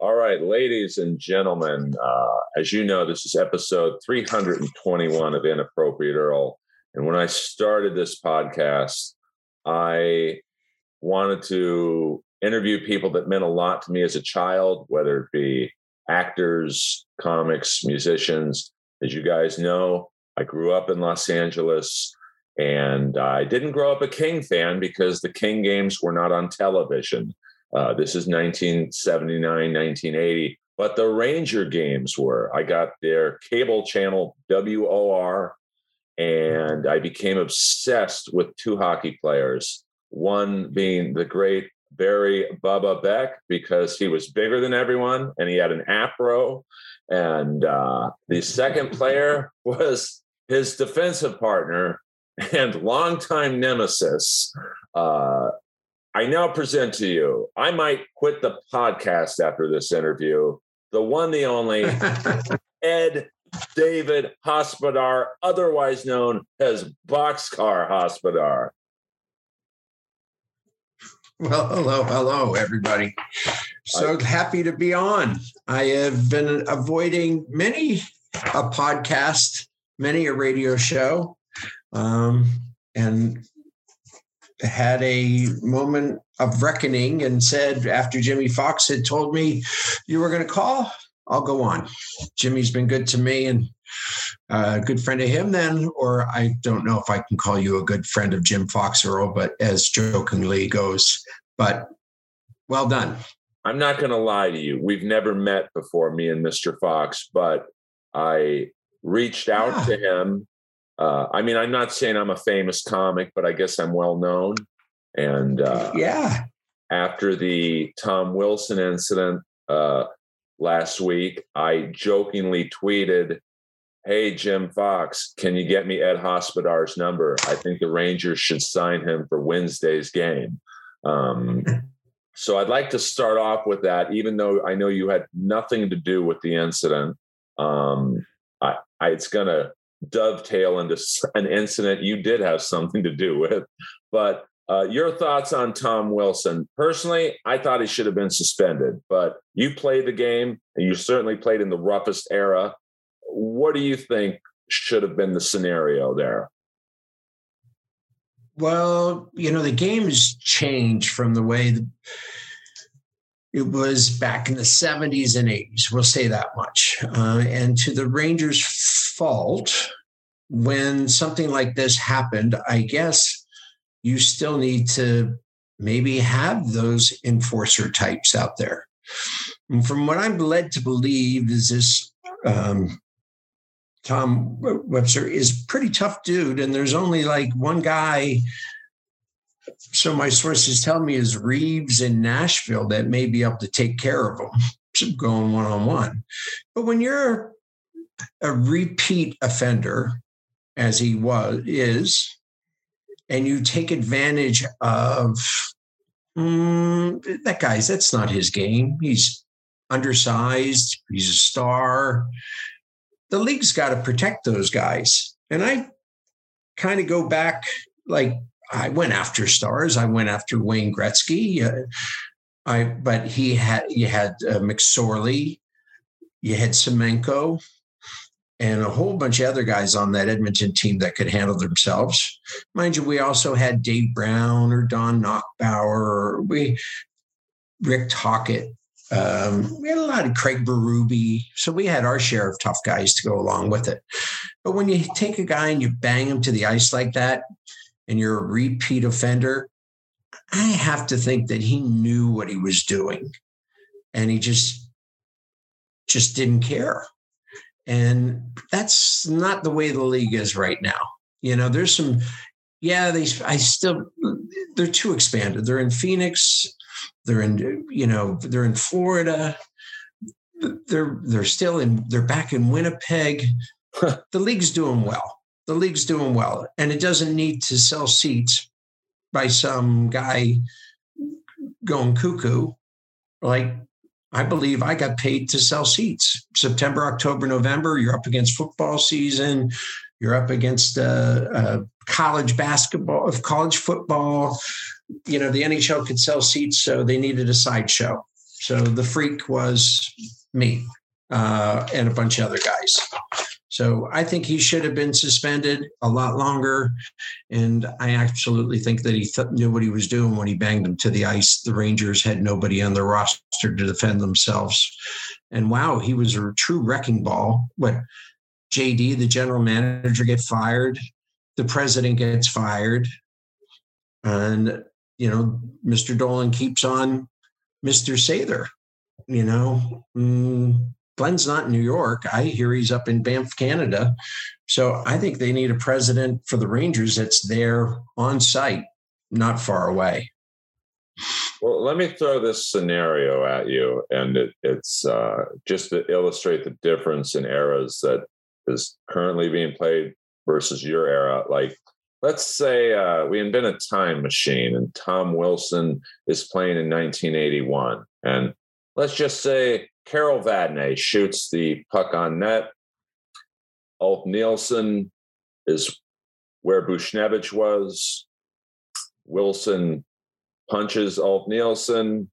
All right, ladies and gentlemen, uh, as you know, this is episode 321 of Inappropriate Earl. And when I started this podcast, I wanted to interview people that meant a lot to me as a child, whether it be actors, comics, musicians. As you guys know, I grew up in Los Angeles and I didn't grow up a King fan because the King games were not on television. Uh, this is 1979, 1980, but the Ranger games were. I got their cable channel WOR, and I became obsessed with two hockey players. One being the great Barry Bubba Beck because he was bigger than everyone and he had an afro. And uh, the second player was his defensive partner and longtime nemesis, uh, I now present to you, I might quit the podcast after this interview. The one, the only, Ed David Hospodar, otherwise known as Boxcar Hospodar. Well, hello, hello, everybody. So happy to be on. I have been avoiding many a podcast, many a radio show, um, and had a moment of reckoning and said, after Jimmy Fox had told me you were going to call, I'll go on. Jimmy's been good to me and uh, a good friend of him then, or I don't know if I can call you a good friend of Jim Fox Earl, but as jokingly goes, but well done. I'm not going to lie to you. We've never met before, me and Mr. Fox, but I reached out yeah. to him uh, I mean, I'm not saying I'm a famous comic, but I guess I'm well known. And uh, yeah, after the Tom Wilson incident uh, last week, I jokingly tweeted, "Hey Jim Fox, can you get me Ed Hospodar's number? I think the Rangers should sign him for Wednesday's game." Um, so I'd like to start off with that, even though I know you had nothing to do with the incident. Um, I, I, it's gonna dovetail into an incident you did have something to do with. But uh, your thoughts on Tom Wilson? Personally, I thought he should have been suspended, but you played the game and you certainly played in the roughest era. What do you think should have been the scenario there? Well, you know, the game has changed from the way the, it was back in the 70s and 80s. We'll say that much. Uh, and to the Rangers' fault, when something like this happened, I guess you still need to maybe have those enforcer types out there. And from what I'm led to believe is this um, Tom Webster is pretty tough dude, and there's only like one guy so my sources tell me is Reaves in Nashville that may be able to take care of them, going one on one. But when you're a repeat offender, as he was is, and you take advantage of mm, that guy's that's not his game. He's undersized. He's a star. The league's got to protect those guys, and I kind of go back like I went after stars. I went after Wayne Gretzky. Uh, I but he had you had uh, McSorley, you had Semenko, and a whole bunch of other guys on that Edmonton team that could handle themselves. Mind you, we also had Dave Brown or Don Nachbaur, or we Rick Tocchet. Um, we had a lot of Craig Berube. So we had our share of tough guys to go along with it. But when you take a guy and you bang him to the ice like that, and you're a repeat offender, I have to think that he knew what he was doing and he just just didn't care. And that's not the way the league is right now. You know, there's some yeah, they I still they're too expanded. They're in Phoenix, they're in you know, they're in Florida. They're they're still in they're back in Winnipeg. the league's doing well the league's doing well and it doesn't need to sell seats by some guy going cuckoo. Like i believe i got paid to sell seats. September october november you're up against football season. You're up against uh, uh, college basketball of college football. You know the nhl could sell seats so they needed a sideshow. So the freak was me uh, and a bunch of other guys. So I think he should have been suspended a lot longer. And I absolutely think that he th- knew what he was doing when he banged him to the ice. The Rangers had nobody on their roster to defend themselves. And wow, he was a true wrecking ball. What JD, the general manager, get fired. The president gets fired. And, you know, Mr. Dolan keeps on Mr. Sather. You know, mm, Glenn's not in New York. I hear he's up in Banff, Canada. So I think they need a president for the Rangers that's there on site, not far away. Well, let me throw this scenario at you, and it, it's uh, just to illustrate the difference in eras that is currently being played versus your era. Like, let's say uh, we invent a time machine, and Tom Wilson is playing in 1981, and let's just say Carol Vadnais shoots the puck on net. Ulf Nilsson is where Buchnevich was. Wilson punches Ulf Nilsson.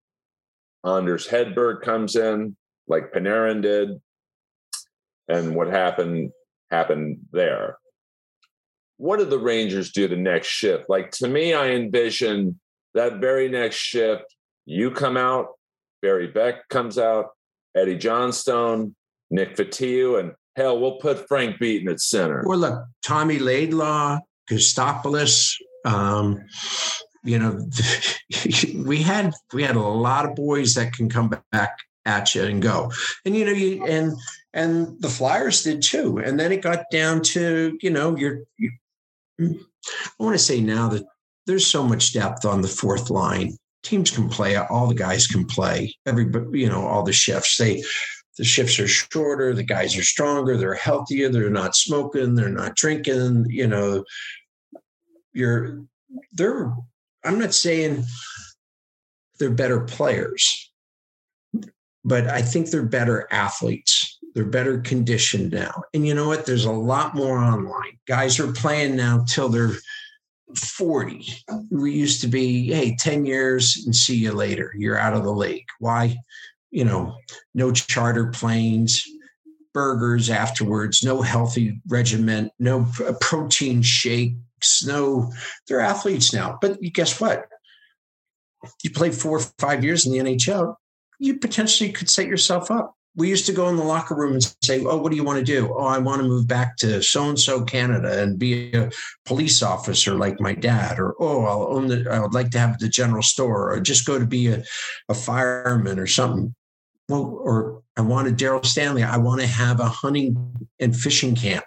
Anders Hedberg comes in like Panarin did. And what happened happened there. What did the Rangers do the next shift? Like to me, I envision that very next shift, you come out, Barry Beck comes out, Eddie Johnstone, Nick Fotiu, and hell, we'll put Frank Beaton at center. Well, look, Tommy Laidlaw, Kotsopoulos. Um, you know, we had we had a lot of boys that can come back at you and go, and you know, you and and the Flyers did too. And then it got down to you know, you're. I want to say now that there's so much depth on the fourth line teams can play. All the guys can play. Everybody, you know, all the shifts. They the shifts are shorter. The guys are stronger. They're healthier. They're not smoking. They're not drinking. You know, you're they're. I'm not saying they're better players, but I think they're better athletes. They're better conditioned now. And you know what? There's a lot more online. Guys are playing now till they're 40. We used to be, hey, 10 years and see you later. You're out of the league. Why? You know, no charter planes, burgers afterwards, no healthy regiment, no uh, protein shakes, no, they're athletes now. But guess what? You play four or five years in the NHL, you potentially could set yourself up we used to go in the locker room and say, "Oh, what do you want to do? Oh, I want to move back to so and so Canada and be a police officer like my dad, or oh, I'll own the. I would like to have the general store, or just go to be a, a fireman or something." Well, or I wanted Daryl Stanley. I want to have a hunting and fishing camp.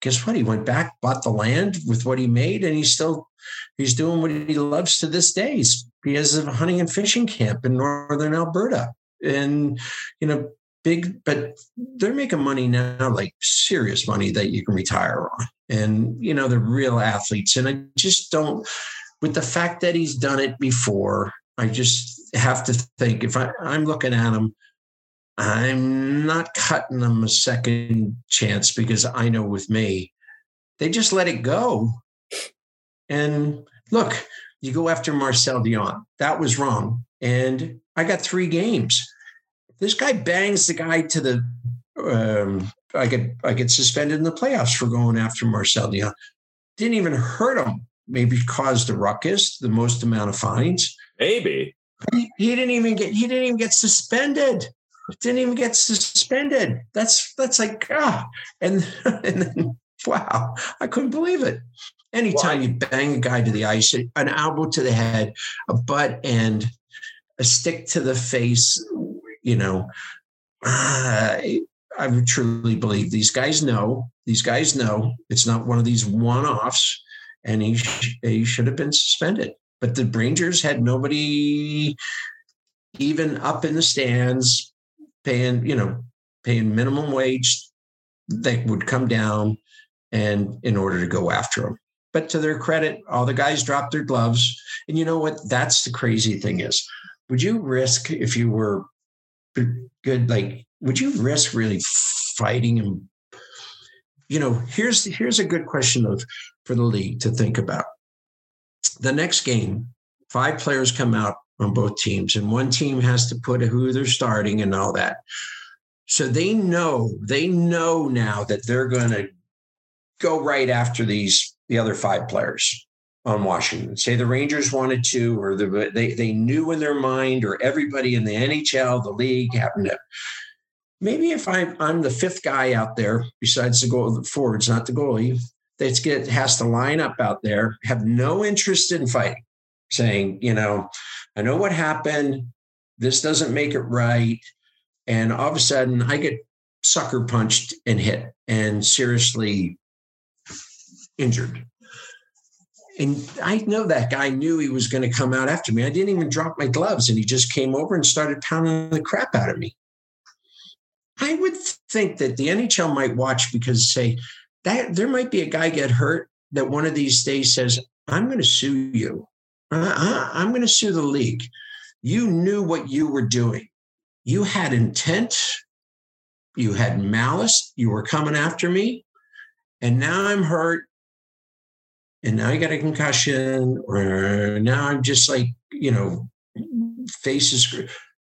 Guess what? He went back, bought the land with what he made, and he's still he's doing what he loves to this day. He has a hunting and fishing camp in northern Alberta and you know big but they're making money now like serious money that you can retire on. And you know they're real athletes. And i just don't with the fact that he's done it before i just have to think if I, i'm looking at him i'm not cutting them a second chance because i know with me they just let it go. And look you go after marcel dionne that was wrong and I got three games. This guy bangs the guy to the. Um, I get I get suspended in the playoffs for going after Marcel Dionne. Didn't even hurt him. Maybe caused a ruckus, the most amount of fines. Maybe he, he didn't even get he didn't even get suspended. Didn't even get suspended. That's that's like ah, and and then wow, I couldn't believe it. Anytime well, you bang a guy to the ice, an elbow to the head, a butt end, a stick to the face, you know, uh, I truly believe these guys know. These guys know it's not one of these one-offs, and he sh- he should have been suspended. But the Rangers had nobody even up in the stands paying, you know, paying minimum wage. They would come down and in order to go after him. But to their credit, all the guys dropped their gloves. And you know what? That's the crazy thing is would you risk if you were good like would you risk really fighting and you know here's here's a good question of for the league to think about. The next game five players come out on both teams, and one team has to put who they're starting and all that. So they know they know now that they're going to go right after these the other five players on Washington. Say the Rangers wanted to, or the, they they knew in their mind, or everybody in the NHL, the league happened to. Maybe if I'm I'm the fifth guy out there besides the goal the forwards, not the goalie, that get has to line up out there, have no interest in fighting, saying, you know, I know what happened. This doesn't make it right. And all of a sudden I get sucker punched and hit and seriously injured. And I know that guy knew he was going to come out after me. I didn't even drop my gloves, and he just came over and started pounding the crap out of me. I would think that the NHL might watch because say that there might be a guy get hurt that one of these days says, "I'm going to sue you. Uh, I'm going to sue the league. You knew what you were doing. You had intent. You had malice. You were coming after me, and now I'm hurt and now I got a concussion, or now I'm just like, you know, faces,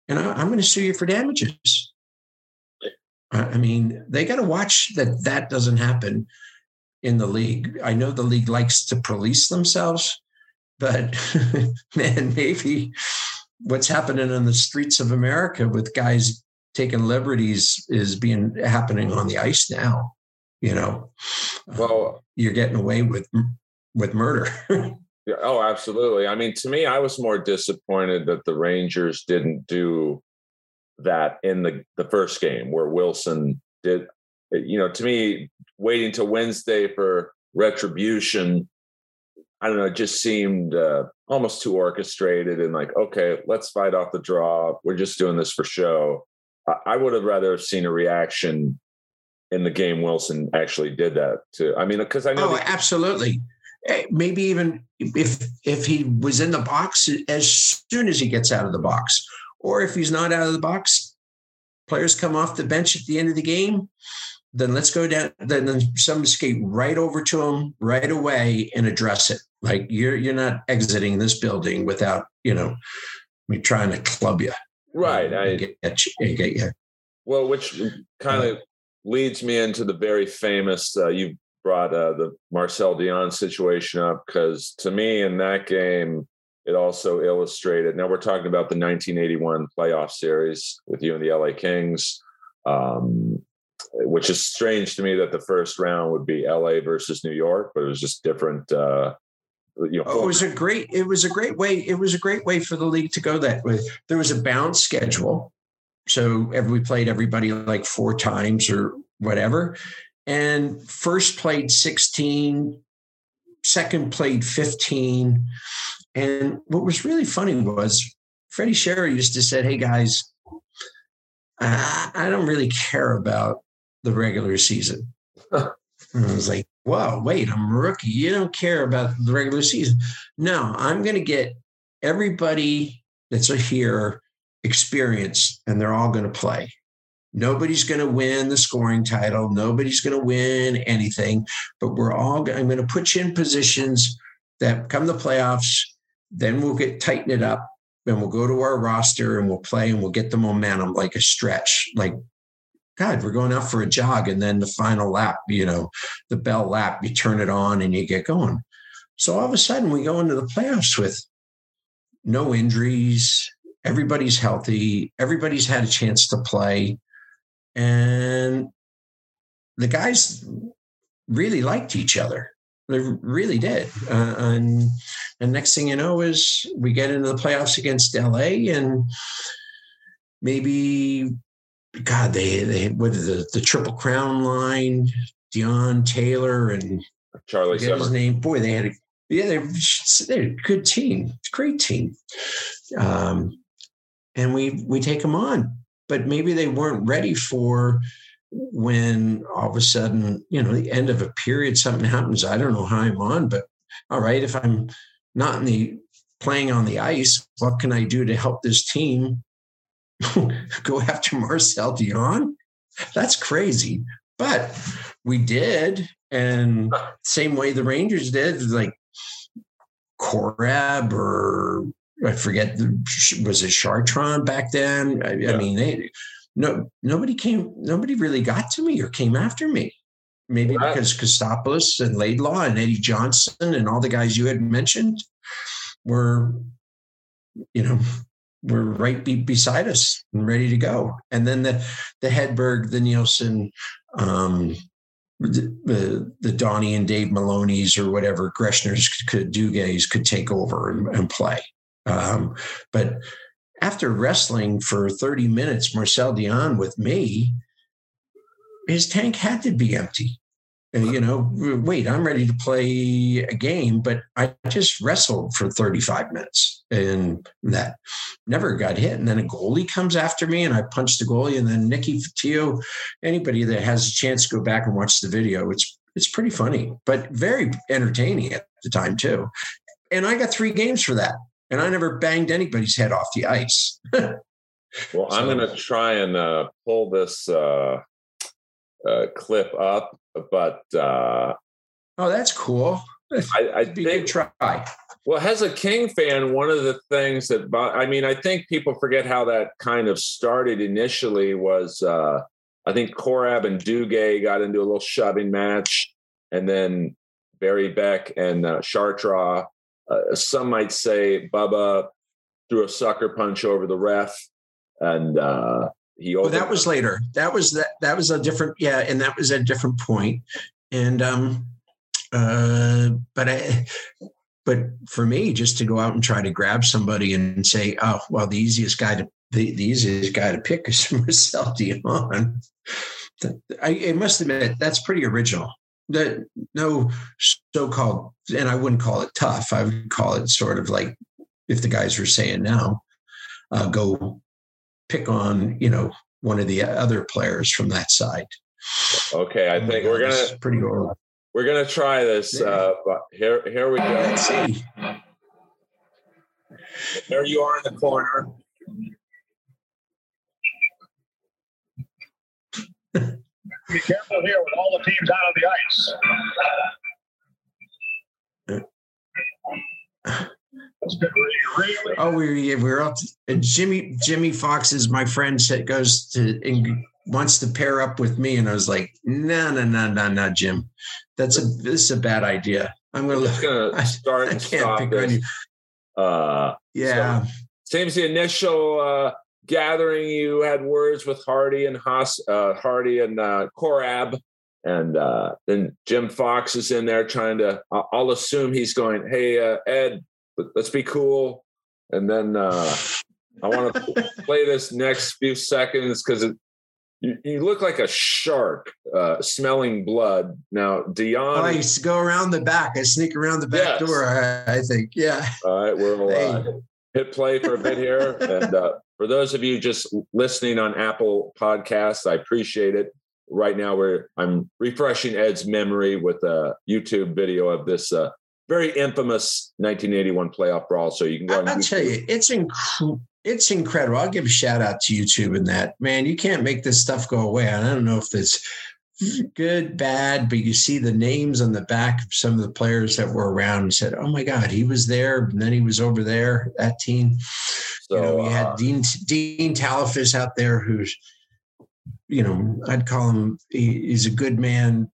and I, am going to sue you for damages. I mean, they got to watch that that doesn't happen in the league. I know the league likes to police themselves, but man, maybe what's happening on the streets of America with guys taking liberties is being happening on the ice now. You know, well, you're getting away with with murder. yeah, oh, absolutely. I mean, to me, I was more disappointed that the Rangers didn't do that in the the first game where Wilson did. You know, to me, waiting till Wednesday for retribution, I don't know, it just seemed uh, almost too orchestrated and like, okay, let's fight off the draw. We're just doing this for show. I, I would have rather have seen a reaction in the game Wilson actually did that to. I mean, because I know. Oh, the, absolutely. Maybe even if if he was in the box as soon as he gets out of the box, or if he's not out of the box, players come off the bench at the end of the game. Then let's go down. Then, then some skate right over to him right away and address it. Like you're you're not exiting this building without you know me trying to club you. Right. I get, you, get you. Well, which kind of leads me into the very famous. Uh, you brought uh, the Marcel Dionne situation up because to me in that game it also illustrated. Now we're talking about the 1981 playoff series with you and the LA Kings, um, which is strange to me that the first round would be LA versus New York, but it was just different. Uh, you know, oh, it was a great. It was a great way. It was a great way for the league to go that way. There was a balanced schedule, so every, we played everybody like four times or whatever, and first played 16, second played 15. And what was really funny was Freddie Shero used to say, Hey guys, I don't really care about the regular season. and I was like, Whoa, wait, I'm a rookie. You don't care about the regular season. No, I'm going to get everybody that's here experience and they're all going to play. Nobody's going to win the scoring title. Nobody's going to win anything, but we're all, I'm going to put you in positions that come the playoffs. Then we'll get tighten it up and we'll go to our roster and we'll play and we'll get the momentum like a stretch. Like, God, we're going out for a jog. And then the final lap, you know, the bell lap, you turn it on and you get going. So all of a sudden we go into the playoffs with no injuries. Everybody's healthy. Everybody's had a chance to play and the guys really liked each other. They really did. Uh, and and next thing you know is we get into the playoffs against LA, and maybe God, they they what the the triple crown line, Dionne Taylor and Charlie Simmer. his name. Boy, they had a yeah, they're, they're a good team, great team. Um, and we we take them on but maybe they weren't ready for when all of a sudden, you know, the end of a period, something happens. I don't know how I'm on, but all right, if I'm not in the playing on the ice, what can I do to help this team go after Marcel Dionne? That's crazy. But we did. And same way the Rangers did, like Korab or I forget, was it Chartraw back then? I, yeah. I mean, they, no, nobody came, nobody really got to me or came after me. Maybe right. because Kotsopoulos and Laidlaw and Eddie Johnson and all the guys you had mentioned were, you know, were right be- beside us and ready to go. And then the the Hedberg, the Nilsson, um, the, the, Donnie and Dave Maloney's or whatever Greschners could Duguays could take over and, and play. Um, but after wrestling for 30 minutes, Marcel Dionne with me, his tank had to be empty you know, wait, I'm ready to play a game, but I just wrestled for 35 minutes and that never got hit. And then a goalie comes after me and I punch the goalie. And then Nicky Fotiu, anybody that has a chance to go back and watch the video, it's it's pretty funny, but very entertaining at the time too. And I got three games for that. And I never banged anybody's head off the ice. well, so, I'm going to try and uh, pull this uh, uh, clip up, but uh, oh, that's cool. I, I think try. Well, as a King fan, one of the things that I mean, I think people forget how that kind of started initially. Was uh, I think Korab and Duguay got into a little shoving match, and then Barry Beck and uh, Chartraw. Uh, some might say Bubba threw a sucker punch over the ref, and uh, he oh, that was later. That was that that was a different yeah, and that was a different point. And um uh but I but for me just to go out and try to grab somebody and say, oh well the easiest guy to the, the easiest guy to pick is Marcel Dionne." I, I must admit that's pretty original. That no so-called, and I wouldn't call it tough. I would call it sort of like if the guys were saying now, uh, go pick on you know one of the other players from that side. Okay, I think we're gonna pretty old. We're gonna try this. Uh, but here, here we go. Let's see. There you are in the corner. Be careful here with all the teams out on the ice. Oh, we we're up. And Jimmy Jimmy Fox is my friend. Said goes to and wants to pair up with me, and I was like, no, no, no, no, no, Jim, that's a this is a bad idea. I'm gonna, I'm gonna start. I, I can't pick this. on you. Uh, yeah. So, as the initial uh, gathering you had words with Hardy and Haas, uh, Hardy and uh, Korab, and uh, then Jim Fox is in there trying to. I'll assume he's going, "Hey, uh, Ed, let's be cool. And then uh, I want to play this next few seconds because you, you, look like a shark uh, smelling blood. Now, Dionne. Oh, I used to go around the back. I sneak around the back yes. door, I, I, think. Yeah. All right. We'll uh, hit play for a bit here. and uh, for those of you just listening on Apple Podcasts, I appreciate it. Right now, we're I'm refreshing Ed's memory with a YouTube video of this uh, very infamous 1981 playoff brawl. So you can go. I'll tell you, it's inc- it's incredible. I'll give a shout out to YouTube and that man. You can't make this stuff go away. I don't know if it's good, bad, but you see the names on the back of some of the players that were around and said, "Oh my God, he was there, and then he was over there." That team. So, you know, we had uh, Dean Dean Talafous out there, who's you know, I'd call him. He, he's a good man,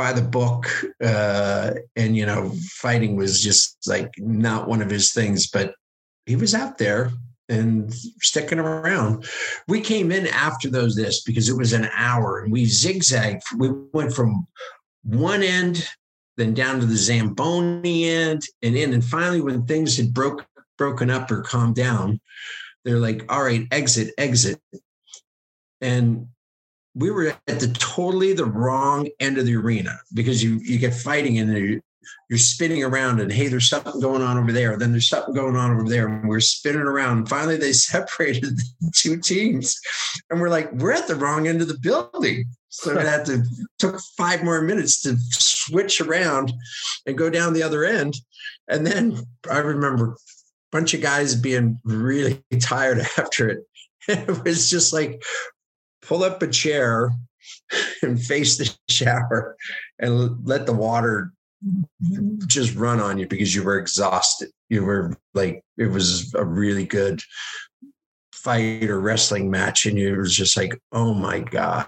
by the book uh, and you know fighting was just like not one of his things but he was out there and sticking around. We came in after those this because it was an hour and we zigzagged. We went from one end then down to the zamboni end and in. And finally when things had broke broken up or calmed down they're like all right exit exit. And we were at the totally the wrong end of the arena because you you get fighting and you're, spinning around and hey there's something going on over there. Then there's something going on over there and we're spinning around. And finally they separated the two teams and we're like we're at the wrong end of the building. So it had to took five more minutes to switch around and go down the other end. And then i remember a bunch of guys being really tired after it. It was just like pull up a chair and face the shower and let the water just run on you because you were exhausted. You were like, it was a really good fight or wrestling match. And you was just like, oh my God,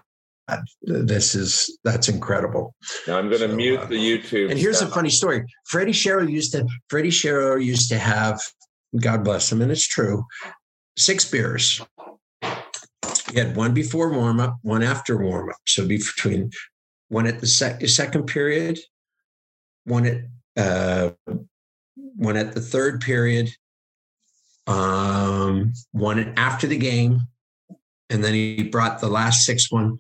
this is, that's incredible. Now I'm going to so, mute uh, the YouTube. And here's stuff. a funny story. Freddie Shero used to, Freddie Shero used to have, God bless him, and it's true, six beers. He had one before warm up, one after warm up. So between one at the sec- second period, one at uh, one at the third period, um, one after the game, and then he brought the last six one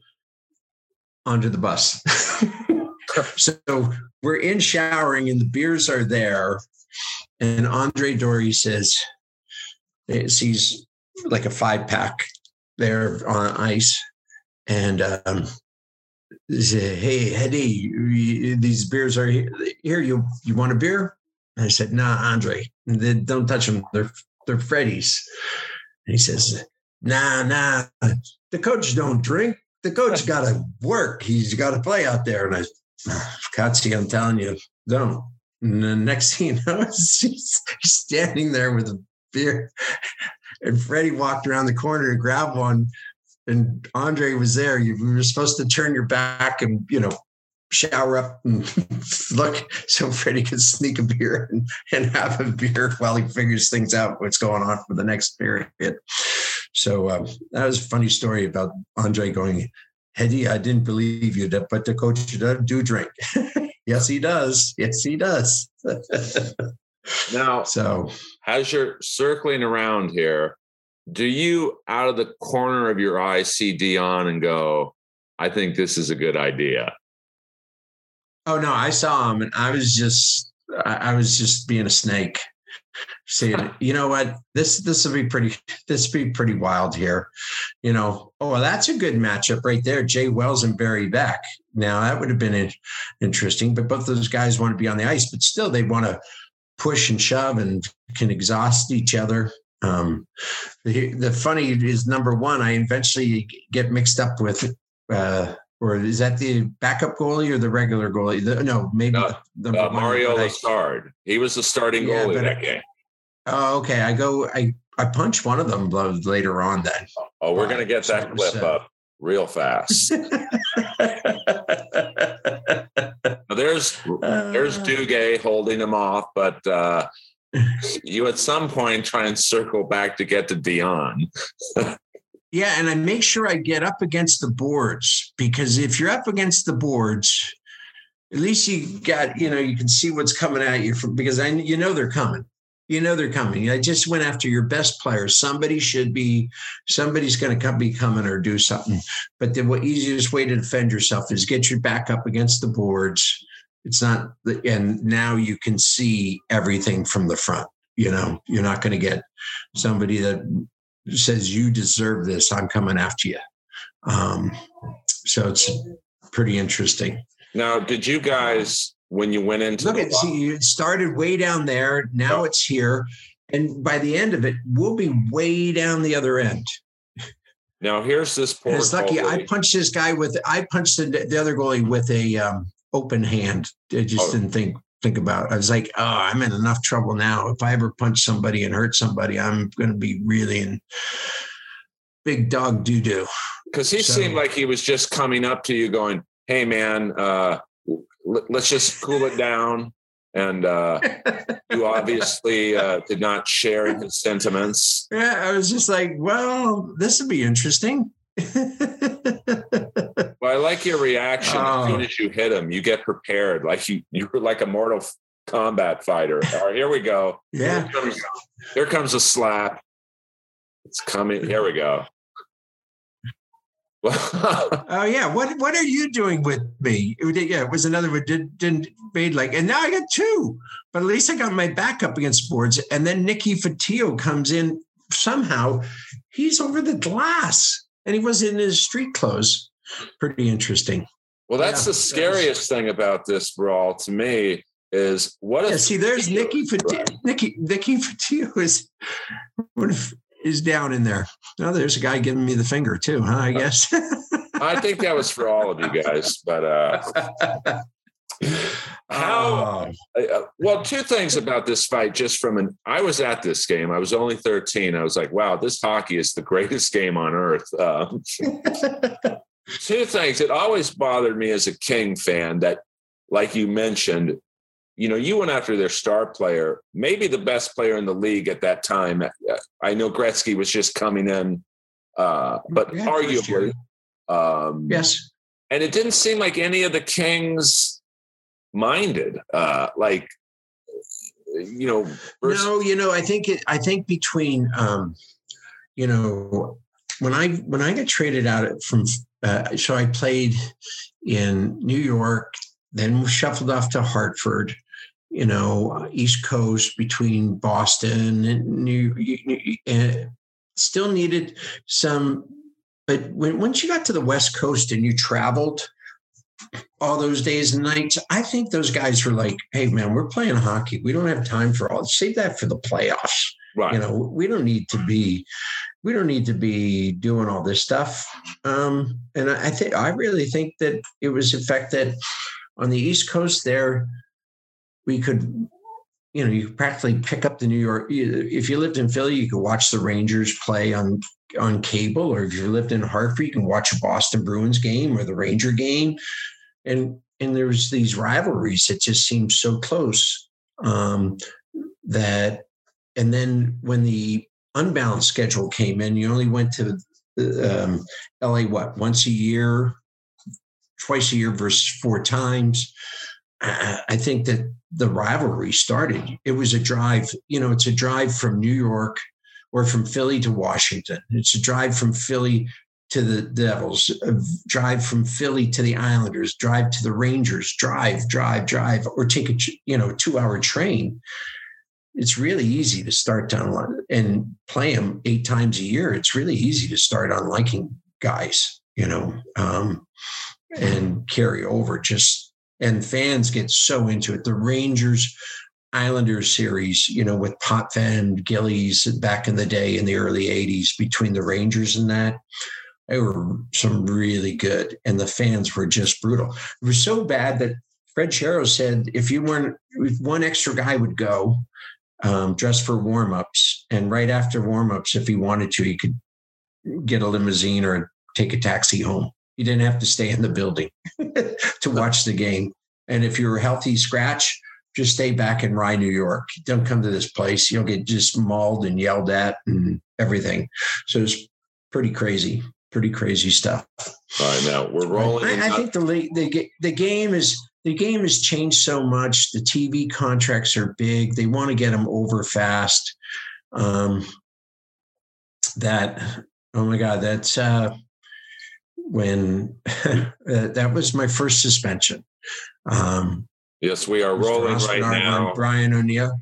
onto the bus. so we're in showering and the beers are there, and Andre Dore says, sees like a five pack there on ice, and um, say, "Hey, Eddie, these beers are here. here. You you want a beer?" And I said, "Nah, Andre, they, don't touch them. They're they're Freddy's." And he says, "Nah, nah, the coach don't drink. The coach got to work. He's got to play out there." And I, Katsi, I'm telling you, don't. And the next thing you know, he's standing there with a beer. And Freddie walked around the corner to grab one and Andre was there. You were supposed to turn your back and you know shower up and look so Freddie could sneak a beer and, and have a beer while he figures things out what's going on for the next period. So um, that was a funny story about Andre going, Eddie, I didn't believe you, but the coach does do drink. yes, he does. Yes, he does. now, so as you're circling around here, do you out of the corner of your eye see Dionne and go, I think this is a good idea? Oh no, I saw him and I was just I was just being a snake. Saying, you know what, this this will be pretty this be pretty wild here. You know, oh, that's a good matchup right there. Jay Wells and Barry Beck. Now that would have been interesting, but both those guys want to be on the ice, but still they want to push and shove and can exhaust each other. Um, the, the funny is number one, I eventually get mixed up with, uh, or is that the backup goalie or the regular goalie? The, no, maybe no, the, uh, Mario Lessard. He was the starting yeah, goalie that game. Oh, okay. I go. I I punch one of them later on. Then. Oh, we're gonna get that clip uh, up real fast. there's there's uh. Duguay holding him off, but uh, you at some point try and circle back to get to Dionne. yeah, and I make sure I get up against the boards because if you're up against the boards, at least you got you know you can see what's coming at you from because I you know they're coming. You know they're coming. I just went after your best players. Somebody should be, somebody's going to come, be coming or do something. But the what easiest way to defend yourself is get your back up against the boards it's not the, and now you can see everything from the front you know you're not going to get somebody that says you deserve this i'm coming after you um, so it's pretty interesting now did you guys when you went into look at see it started way down there now oh. it's here and by the end of it we'll be way down the other end now here's this poor. it's lucky goalie. I punched this guy with I punched the, the other goalie with a um, open hand. I just oh. didn't think think about. It. I was like, oh, I'm in enough trouble now. If I ever punch somebody and hurt somebody, I'm going to be really in big dog doo doo. Because he so, seemed like he was just coming up to you, going, "Hey, man, uh, let's just cool it down." And uh, you obviously uh, did not share his sentiments. Yeah, I was just like, "Well, this would be interesting." I like your reaction as soon oh. as you hit him. You get prepared, like you you were like a Mortal Kombat fighter. All right, here we go. Yeah. Here comes, here comes a slap. It's coming. Here we go. oh yeah, what what are you doing with me? It, yeah, it was another one. Did, didn't made like, and now I got two, but at least I got my back up against boards. And then Nicky Fotiu comes in somehow. He's over the glass and he was in his street clothes. Pretty interesting. Well, that's yeah, the scariest thing about this brawl to me is what yeah, see there's Nikki Fotiu, Nicky Nicky Fotiu is is down in there. Now there's a guy giving me the finger too, huh? I guess. I think that was for all of you guys, but uh How? Oh, Uh, well, two things about this fight. Just from an, I was at this game. I was only thirteen. I was like, wow, this hockey is the greatest game on earth. Um, two things. It always bothered me as a King fan that, like you mentioned, you know, you went after their star player, maybe the best player in the league at that time. I know Gretzky was just coming in, uh, but Yeah, arguably, um, yes. and it didn't seem like any of the Kings minded. Uh, like, you know, versus- No, you know, I think it, I think between, um, you know, when I when I got traded out from, uh, so I played in New York, then shuffled off to Hartford, you know, East Coast between Boston and New, and still needed some. But when once you got to the West Coast and you traveled all those days and nights, I think those guys were like, "Hey, man, we're playing hockey. We don't have time for all. Save that for the playoffs. right. You know, we don't need to be, we don't need to be doing all this stuff." Um, and I, I think I really think that it was the fact that on the East Coast there, we could. You know, you practically pick up the New York. If you lived in Philly, you could watch the Rangers play on on cable, or if you lived in Hartford, you can watch a Boston Bruins game or the Ranger game, and and there's these rivalries that just seem so close um, that, and then when the unbalanced schedule came in, you only went to um, LA what once a year, twice a year versus four times. I think that the rivalry started. It was a drive, you know, it's a drive from New York or from Philly to Washington. It's a drive from Philly to the Devils, a drive from Philly to the Islanders, drive to the Rangers, drive, drive, drive, or take a you know two hour train. It's really easy to start down and play them eight times a year. It's really easy to start on liking guys, you know, um, and carry over. Just and fans get so into it. The Rangers Islanders series, you know, with Potvin, Gillies back in the day in the early 80s between the Rangers and that. They were some really good, and the fans were just brutal. It was so bad that Fred Shero said if you weren't, if one extra guy would go um, dress for warmups, and right after warmups, if he wanted to, he could get a limousine or take a taxi home. He didn't have to stay in the building to watch the game. And if you're a healthy scratch, just stay back in Rye, New York. Don't come to this place. You'll get just mauled and yelled at and everything. So it's pretty crazy, pretty crazy stuff. All right, now we're rolling. I, I think the, the the game is the game has changed so much. The TV contracts are big. They want to get them over fast. Um, that oh my god, that's uh, when that was my first suspension. Um, yes, we are rolling right now. Brian O'Neill.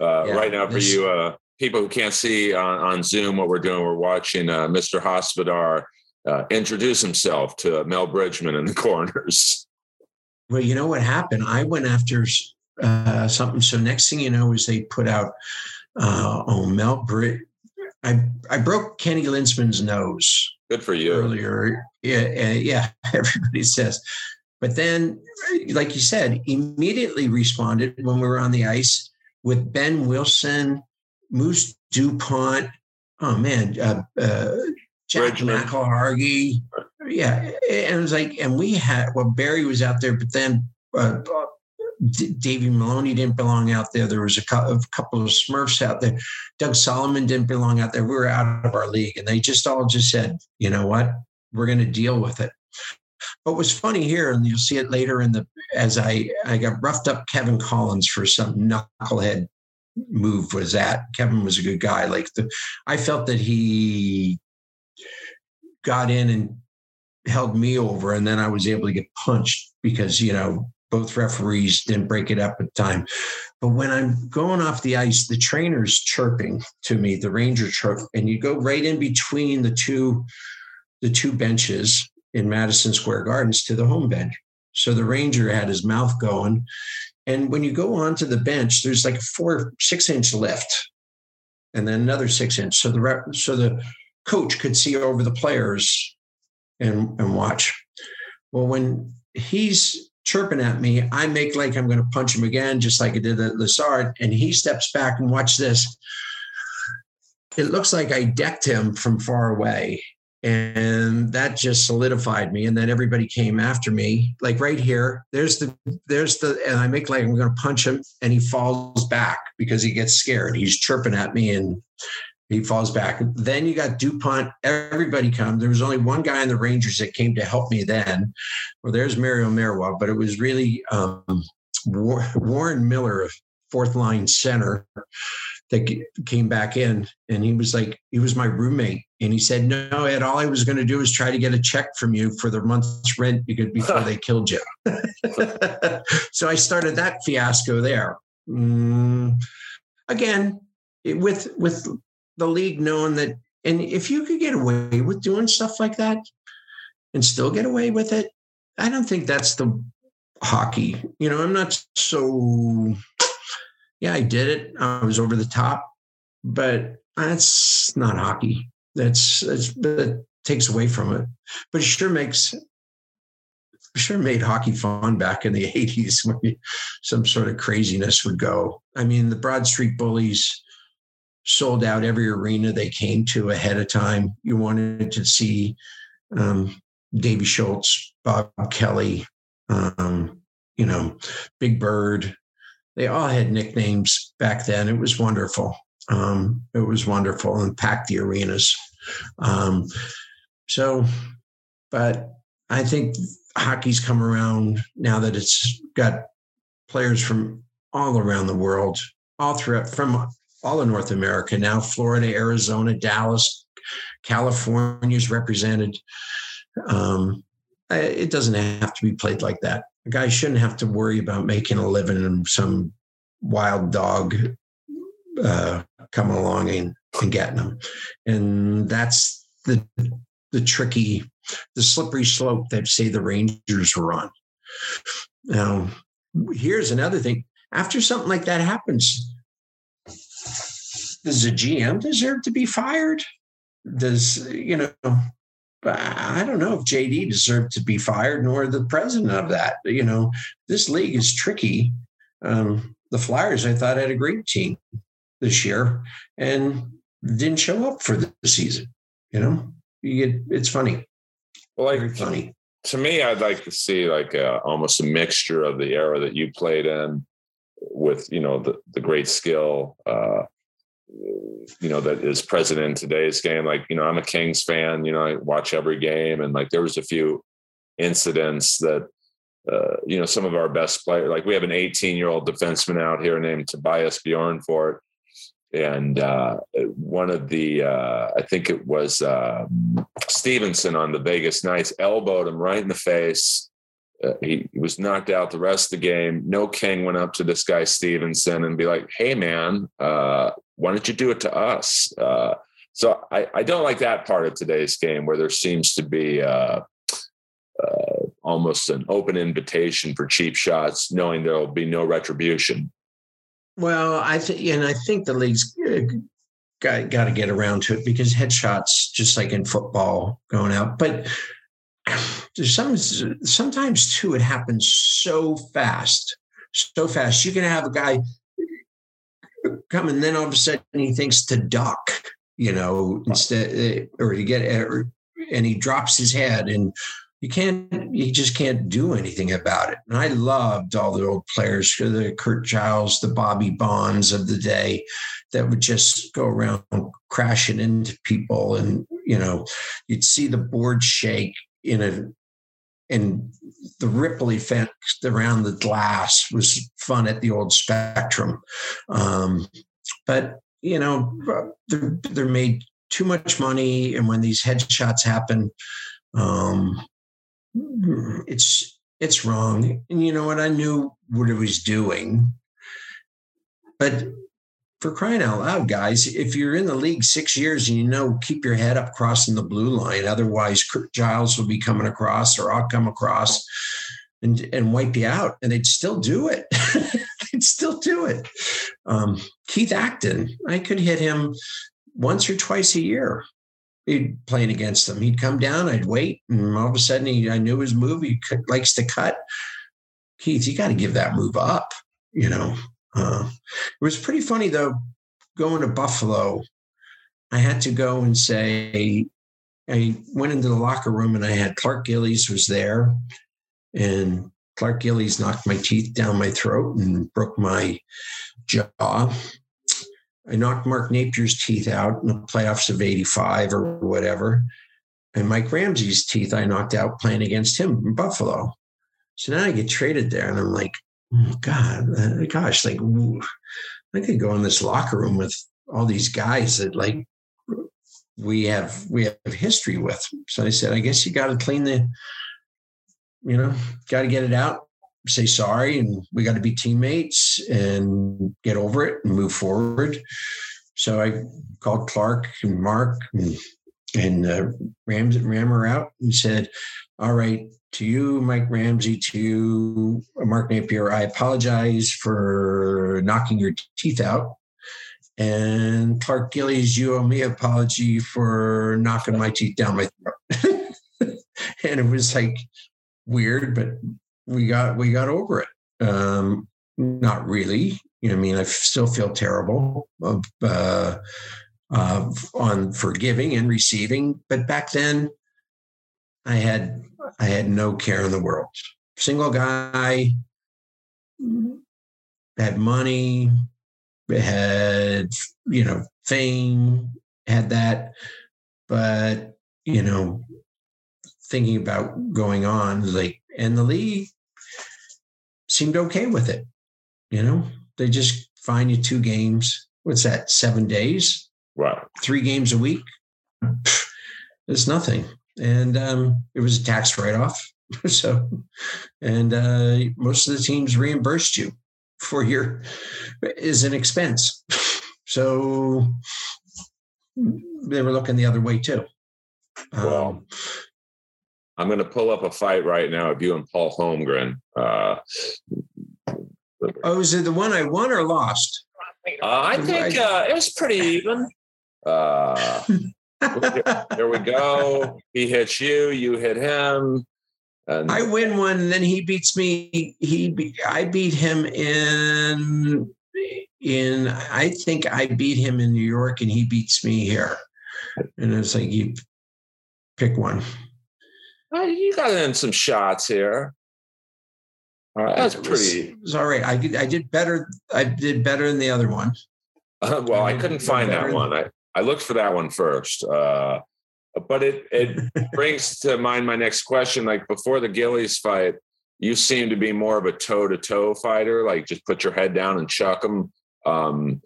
Uh, Yeah, right now, for this- you uh, people who can't see on, on Zoom what we're doing, we're watching uh, Mr. Hospodar uh, introduce himself to Mel Bridgman in the corners. Well, you know what happened? I went after uh, something. So next thing you know is they put out uh, oh Mel Brit. I I broke Kenny Linseman's nose Good for you. earlier. Yeah, yeah. Everybody says, but then, like you said, immediately responded when we were on the ice with Behn Wilson, Moose Dupont. Oh man, uh, uh, Jack Bridgman. McIlhargey. Yeah, and it was like, and we had well, Barry was out there, but then uh, D- Davey Maloney didn't belong out there. There was a, a couple of Smurfs out there. Doug Sulliman didn't belong out there. We were out of our league, and they just all just said, you know what, we're going to deal with it. But what's funny here, and you'll see it later in the as I I got roughed up Kevin Collins for some knucklehead move was that Kevin was a good guy. Like the I felt that he got in and held me over, and then I was able to get punched because you know both referees didn't break it up at the time. But when I'm going off the ice, the trainer's chirping to me, the ranger chirp, and you go right in between the two the two benches in Madison Square Gardens to the home bench. So the ranger had his mouth going. And when you go onto the bench, there's like a four, six inch lift and then another six inch. So the rep, so the coach could see over the players and, and watch. Well, when he's chirping at me. I make like I'm going to punch him again, just like I did at Lessard. And he steps back and watch this. It looks like I decked him from far away. And that just solidified me. And then everybody came after me, like right here. There's the, there's the, and I make like I'm going to punch him and he falls back because he gets scared. He's chirping at me and he falls back. Then you got DuPont. Everybody comes. There was only one guy in the Rangers that came to help me then. Well, there's Mario Marois, but it was really um, Warren Miller, fourth line center, that came back in. And he was like, he was my roommate. And he said, No, Ed, all I was going to do is try to get a check from you for the month's rent because before they killed you. so I started that fiasco there. Mm, again, with with the league knowing that, and if you could get away with doing stuff like that and still get away with it, I don't think that's the hockey. You know, I'm not so, yeah, I did it. I was over the top, but that's not hockey. That's, that's that takes away from it. But it sure makes sure made hockey fun back in the 80s when some sort of craziness would go. I mean, the Broad Street Bullies sold out every arena they came to ahead of time. You wanted to see um, Davy Schultz, Bob Kelly, um, you know, Big Bird. They all had nicknames back then. It was wonderful. Um, it was wonderful and packed the arenas. Um, so, but I think hockey's come around now that it's got players from all around the world, all throughout from all of North America now Florida, Arizona, Dallas, California is represented. Um, it doesn't have to be played like that. A guy shouldn't have to worry about making a living and some wild dog uh, coming along and, and getting them. And that's the the tricky, the slippery slope that say the Rangers were on. Now, here's another thing. After something like that happens, does a GM deserve to be fired? Does, you know, I don't know if JD deserved to be fired, nor the president of that. You know, this league is tricky. Um, the Flyers, I thought, had a great team this year and didn't show up for the season. You know, you get, it's funny. Well, like Very funny. To me, I'd like to see like a, almost a mixture of the era that you played in with, you know, the, the great skill, uh, you know that is present in today's game. Like you know i'm a kings fan you know i watch every game and like there was a few incidents that uh, you know some of our best players like we have an 18 year old defenseman out here named tobias bjornfot and uh, one of the uh, i think it was uh, stephenson on the vegas knights elbowed him right in the face uh, he, was knocked out the rest of the game. No King went up to this guy Stephenson and be like, "Hey, man, uh, why don't you do it to us? Uh, so I, I, don't like that part of today's game where there seems to be uh, uh, almost an open invitation for cheap shots, knowing there will be no retribution. Well, I think, and I think the league's got, got to get around to it because headshots, just like in football, going out. But some sometimes too, it happens so fast, so fast. You can have a guy come and then all of a sudden he thinks to duck you know instead eh, or to get eh, or, and he drops his head and you can't you just can't do anything about it and i loved all the old players the curt giles the bobby bonds of the day that would just go around crashing into people and you know you'd see the board shake in a and the ripple effect around the glass was fun at the old Spectrum. Um, but you know, they're, they're, made too much money, and when these headshots happen, um, it's it's wrong. And you know what? I knew what it was doing, but for crying out loud, guys, if you're in the league six years and you know, keep your head up crossing the blue line. Otherwise, Giles will be coming across or I'll come across and, and wipe you out. And they'd still do it. they'd still do it. Um, Keith Acton, I could hit him once or twice a year. He'd playing against them. He'd come down, I'd wait, and all of a sudden he, I knew his move. He likes to cut. Keith, you got to give that move up. You know, uh, it was pretty funny though. Going to Buffalo, I had to go and say, I went into the locker room and I had Clark Gillies was there, and Clark Gillies knocked my teeth down my throat and broke my jaw. I knocked Mark Napier's teeth out in the playoffs of 85 or whatever. And Mike Ramsey's teeth I knocked out playing against him in Buffalo. So now I get traded there and I'm like, God, uh, gosh, like I could go in this locker room with all these guys that like we have we have history with. So I said, I guess you got to clean the, you know, got to get it out, say sorry, and we got to be teammates and get over it and move forward. So I called Clark and Mark and, and uh, Rammer out and said, "All right, to you, Mike Ramsey, to you, Mark Napier, I apologize for knocking your teeth out." And Clark Gillies, you owe me apology for knocking my teeth down my throat. and it was like weird, but we got we got over it. Um, not really. You know, I mean, I still feel terrible uh, uh, on forgiving and receiving, but back then, I had I had no care in the world. Single guy, mm-hmm. had money, had you know fame, had that, but you know, thinking about going on like and the league seemed okay with it. You know, they just fine you two games. What's that? Seven days? Wow. Three games a week? It's nothing. And um, it was a tax write off. so, and uh, most of the teams reimbursed you for your is an expense. So they were looking the other way too. Well, um, I'm going to pull up a fight right now of you and Paul Holmgren. Uh, oh, is it the one I won or lost? Uh, I think uh, it was pretty even. Uh, there we go. He hits you, you hit him. And I win one, and then he beats me. He be, I beat him in in I think I beat him in New York, and he beats me here. And it's like you pick one. Uh, you got in some shots here. All right, that's pretty. It was all right. I did. I did better. I did better than the other one. Uh, well, I, I couldn't find that one. I I looked for that one first. Uh, but it it brings to mind my next question. Like before the Gillies fight, you seem to be more of a toe to toe fighter. Like just put your head down and chuck them. Um,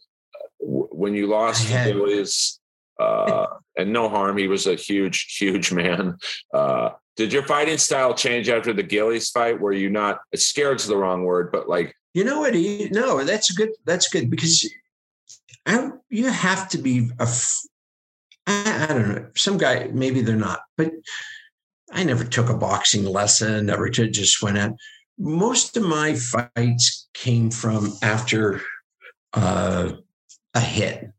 when you lost to Gillies, uh, and no harm, he was a huge, huge man. Uh, did your fighting style change after the Gillies fight? Were you not scared's the wrong word, but like you know what? He, No, that's good. That's good because I, you have to be a. I, I don't know. Some guy maybe they're not, but I never took a boxing lesson. Never just went at. Most of my fights came from after uh, a hit,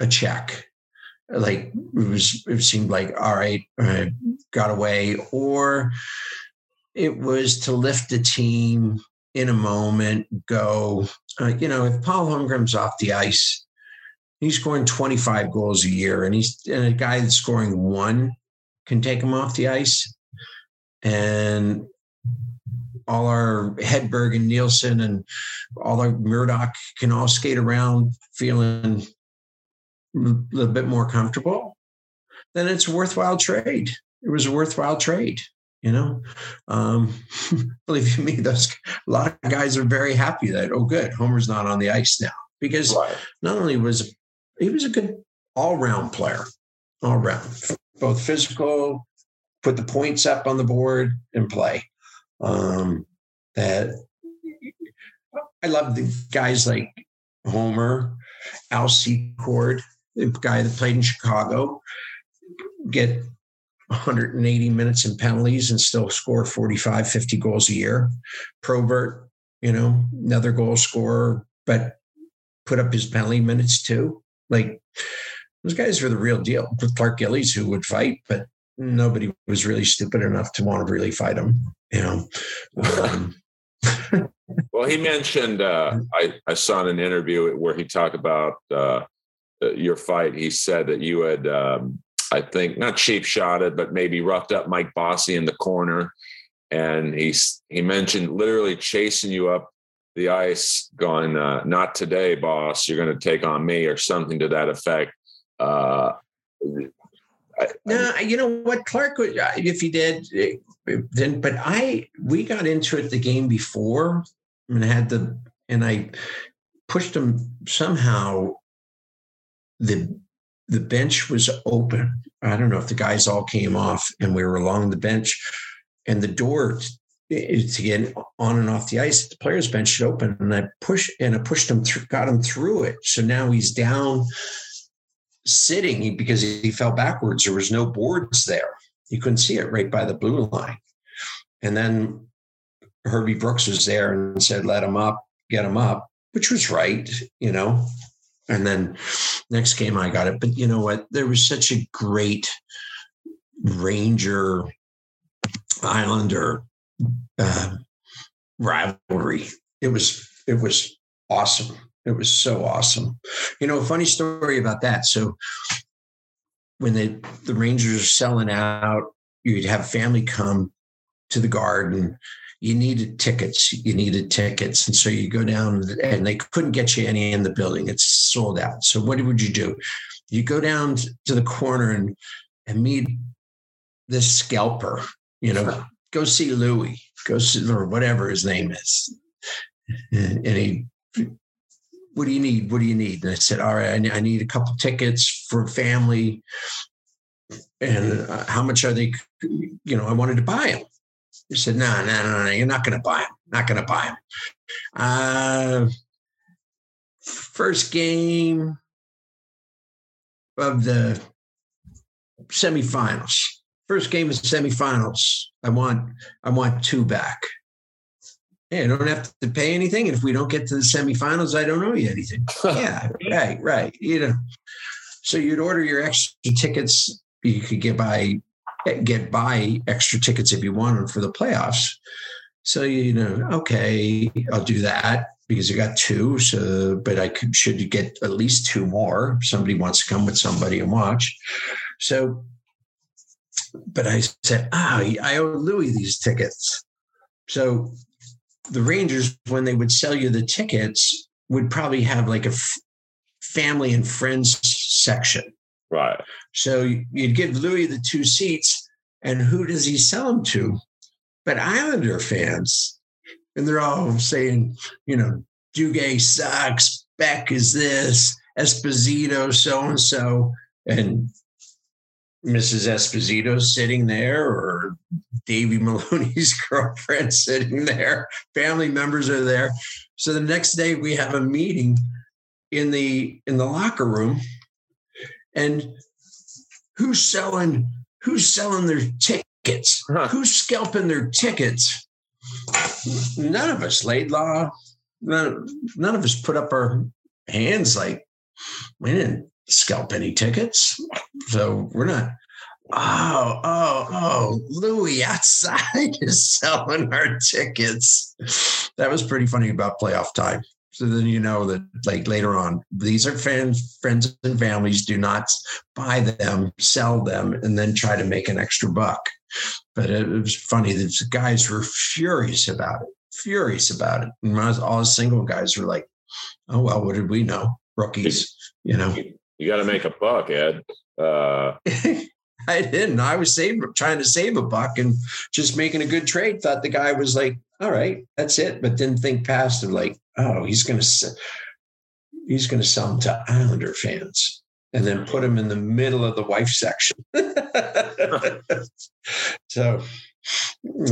a check like it was it seemed like all right I got away or it was to lift the team in a moment go uh, you know if paul holmgren's off the ice he's scoring 25 goals a year and he's and a guy that's scoring one can take him off the ice and all our Hedberg and Nilsson and all our Murdoch can all skate around feeling a little bit more comfortable, then it's a worthwhile trade. It was a worthwhile trade. You know, um, believe me, those a lot of guys are very happy that oh, good, Homer's not on the ice now because right. not only was he was a good all round player, all round, both physical, put the points up on the board and play. Um, that I love the guys like Homer, Al Secord, the guy that played in Chicago, get 180 minutes in penalties and still score 45, 50 goals a year. Probert, you know, another goal scorer, but put up his penalty minutes too. Like those guys were the real deal. With Clark Gillies, who would fight, but nobody was really stupid enough to want to really fight him. You know, um, well, he mentioned uh, I, I saw in an interview where he talked about uh, uh, your fight. He said that you had, um, I think, not cheap shotted, but maybe roughed up Mike Bossy in the corner, and he's he mentioned literally chasing you up the ice, going, uh, "Not today, boss. You're going to take on me," or something to that effect. Uh, I, no, you know what, Clark? Uh, if he did, then, but I we got into it the game before and had the and I pushed him somehow. The the bench was open. I don't know if the guys all came off and we were along the bench, and the door to get on and off the ice, the players' bench should open, and I pushed and I pushed him through, got him through it. So now he's down sitting because he fell backwards. There was no boards there. You couldn't see it right by the blue line. And then Herbie Brooks was there and said, let him up, get him up, which was right, you know. And then next game I got it. But you know what? There was such a great Ranger Islander uh, rivalry. It was it was awesome. It was so awesome. You know, a funny story about that. So when they the Rangers selling out, you'd have family come to the garden. You needed tickets. You needed tickets. And so you go down and they couldn't get you any in the building. It's sold out. So what would you do? You go down to the corner and and meet this scalper, you know, go see Louis, go see or whatever his name is. And he what do you need? What do you need? And I said, all right, I need a couple tickets for family. And uh, how much are they? You know, I wanted to buy them. He said, no, no, no, no, you're not going to buy them. Not going to buy them. Uh, first game of the semifinals. First game of the semifinals. I want, I want two back. Hey, I don't have to pay anything. And if we don't get to the semifinals, I don't owe you anything. yeah, right, right. You know, so you'd order your extra tickets. You could get by get by extra tickets if you want them for the playoffs. So you know, okay, I'll do that because I got two. So, but I could, should get at least two more. Somebody wants to come with somebody and watch. So, but I said, ah, oh, I owe Louis these tickets. So the Rangers, when they would sell you the tickets, would probably have like a f- family and friends section. Right. So you'd give Louis the two seats, and who does he sell them to? But Islander fans. And they're all saying, you know, Duguay sucks, Beck is this, Esposito, so and so. And Mrs. Esposito sitting there, or Davy Maloney's girlfriend sitting there. Family members are there. So the next day we have a meeting in the in the locker room, and who's selling who's selling their tickets? Huh. Who's scalping their tickets? None of us, Laidlaw. None, none of us put up our hands like we didn't scalp any tickets. So we're not. Oh, oh, oh, Louis outside is selling our tickets. That was pretty funny about playoff time. So then you know that like later on, these are fans, friends and families. Do not buy them, sell them, and then try to make an extra buck. But it, was funny that the guys were furious about it, furious about it. And all the single guys were like, "Oh well, what did we know? Rookies, you know." You got to make a buck, Ed. Uh... I didn't. I was saving, trying to save a buck and just making a good trade. Thought the guy was like, "All right, that's it," but didn't think past it. Like, oh, he's going to he's going to sell them to Islander fans and then put him in the middle of the wife section. so,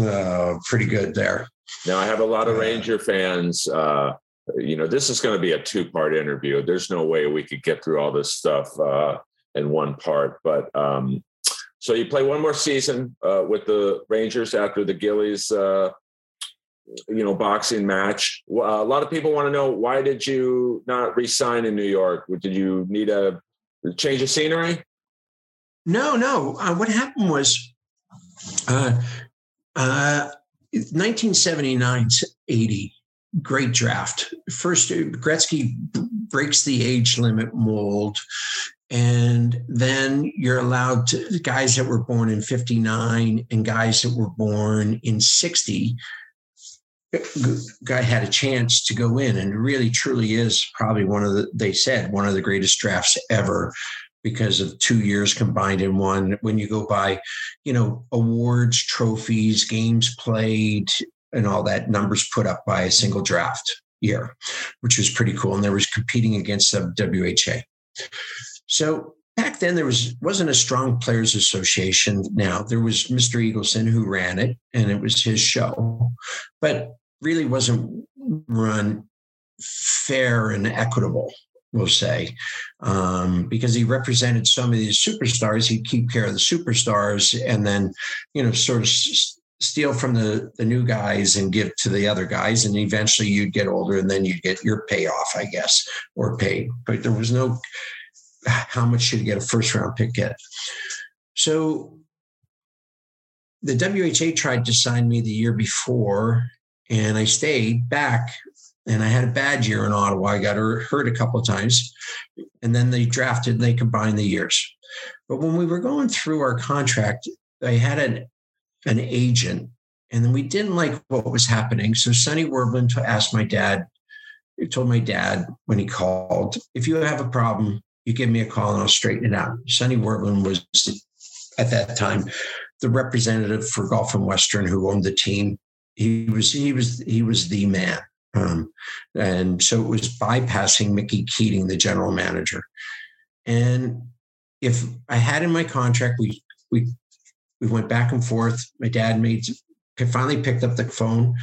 uh, pretty good there. Now I have a lot of Ranger fans. Uh, you know, this is going to be a two-part interview. There's no way we could get through all this stuff uh, in one part. But um, so you play one more season uh, with the Rangers after the Gillies, uh, you know, boxing match. a lot of people want to know why did you not resign in New York? Did you need a change of scenery? No, no. Uh, what happened was, uh, uh, 1979 80, great draft. First, Gretzky breaks the age limit mold. And then you're allowed to guys that were born in 59 and guys that were born in 60 guy had a chance to go in and really truly is probably one of the they said one of the greatest drafts ever because of two years combined in one. When you go by you know awards trophies games played and all that numbers put up by a single draft year which was pretty cool. And there was competing against the wha so back then there was wasn't a strong players association now there was mr eagleson who ran it and it was his show but really wasn't run fair and equitable we'll say, um, because he represented some of these superstars. He'd keep care of the superstars and then, you know, sort of steal from the, the new guys and give to the other guys. And eventually you'd get older and then you'd get your payoff, I guess, or paid. But there was no, how much should you get a first round pick get? So the WHA tried to sign me the year before and I stayed back and I had a bad year in Ottawa. I got hurt a couple of times, and then they drafted and they combined the years. But when we were going through our contract, I had an an agent, and then we didn't like what was happening. So Sonny Werblin asked my dad. He told my dad when he called, "If you have a problem, you give me a call and I'll straighten it out." Sonny Werblin was at that time the representative for Gulf and Western who owned the team. He was he was he was the man um, and so it was bypassing Mickey Keating, the general manager. And if I had in my contract, we we we went back and forth. My dad made finally picked up the phone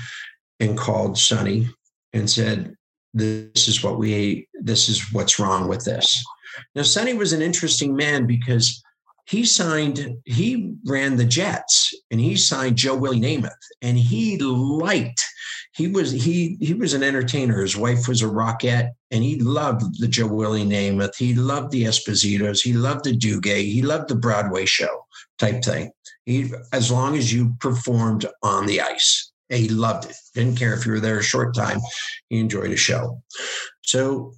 and called Sonny and said, "This is what we. This is what's wrong with this." Now, Sonny was an interesting man because he signed, he ran the Jets and he signed Joe Willie Namath and he liked, he was, he, he was an entertainer. His wife was a rockette and he loved the Joe Willie Namath. He loved the Espositos. He loved the Duguay. He loved the Broadway show type thing. He, as long as you performed on the ice, he loved it. Didn't care if you were there a short time. He enjoyed a show. So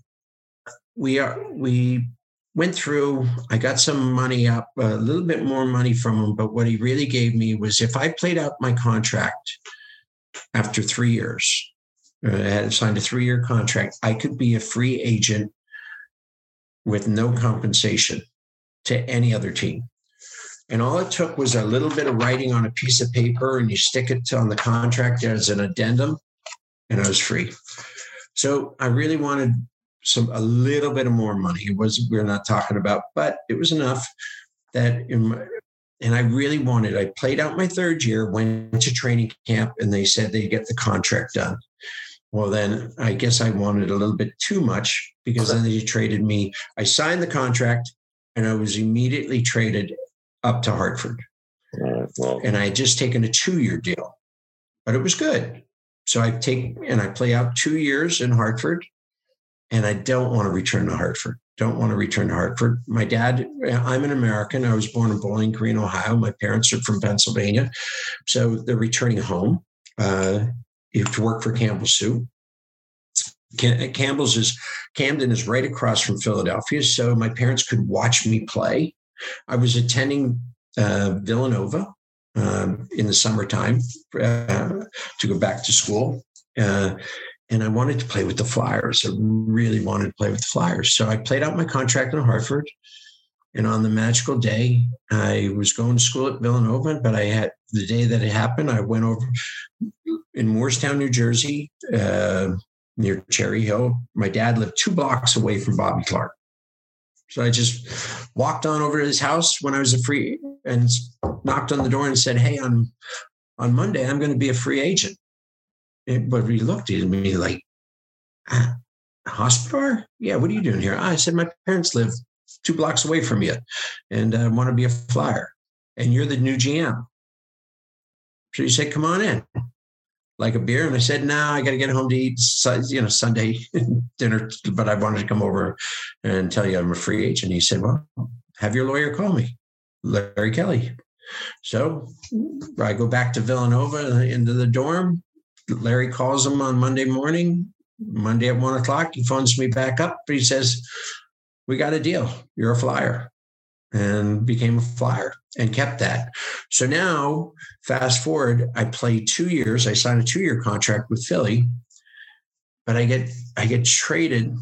we are, we went through, I got some money up, a little bit more money from him. But what he really gave me was if I played out my contract after three years, uh, I had signed a three year contract, I could be a free agent with no compensation to any other team. And all it took was a little bit of writing on a piece of paper, and you stick it on the contract as an addendum, and I was free. So I really wanted some a little bit of more money. It was we're not talking about, but it was enough that my, and I really wanted. I played out my third year, went to training camp, and they said they'd get the contract done. Well, then I guess I wanted a little bit too much because then they traded me. I signed the contract, and I was immediately traded up to Hartford. well. And I had just taken a two-year deal, but it was good. So I take and I play out two years in Hartford, and I don't want to return to Hartford. Don't want to return to Hartford. My dad, I'm an American. I was born in Bowling Green, Ohio. My parents are from Pennsylvania. So they're returning home uh, to work for Campbell Soup. Campbell's is Camden is right across from Philadelphia, so my parents could watch me play. I was attending uh, Villanova um, in the summertime uh, to go back to school. Uh, and I wanted to play with the Flyers. I really wanted to play with the Flyers. So I played out my contract in Hartford. And on the magical day, I was going to school at Villanova, but I had the day that it happened, I went over in Moorestown, New Jersey, uh, near Cherry Hill. My dad lived two blocks away from Bobby Clarke. So I just walked on over to his house when I was a free and knocked on the door and said, Hey, on on Monday, I'm going to be a free agent but he looked at me like, ah, Hospodar? Yeah, what are you doing here? Ah, I said, my parents live two blocks away from you and uh, I want to be a flyer. And you're the new GM. So he said, come on in. Like a beer. And I said, no, nah, I got to get home to eat, you know, Sunday dinner. But I wanted to come over and tell you I'm a free agent. He said, well, have your lawyer call me, Larry Kelly. So I go back to Villanova uh, into the dorm. Larry calls him on Monday morning, Monday at one o'clock. He phones me back up. He says, We got a deal. You're a flyer. And became a flyer and kept that. So now, fast forward, I play two years. I signed a two year contract with Philly, but I get I get traded.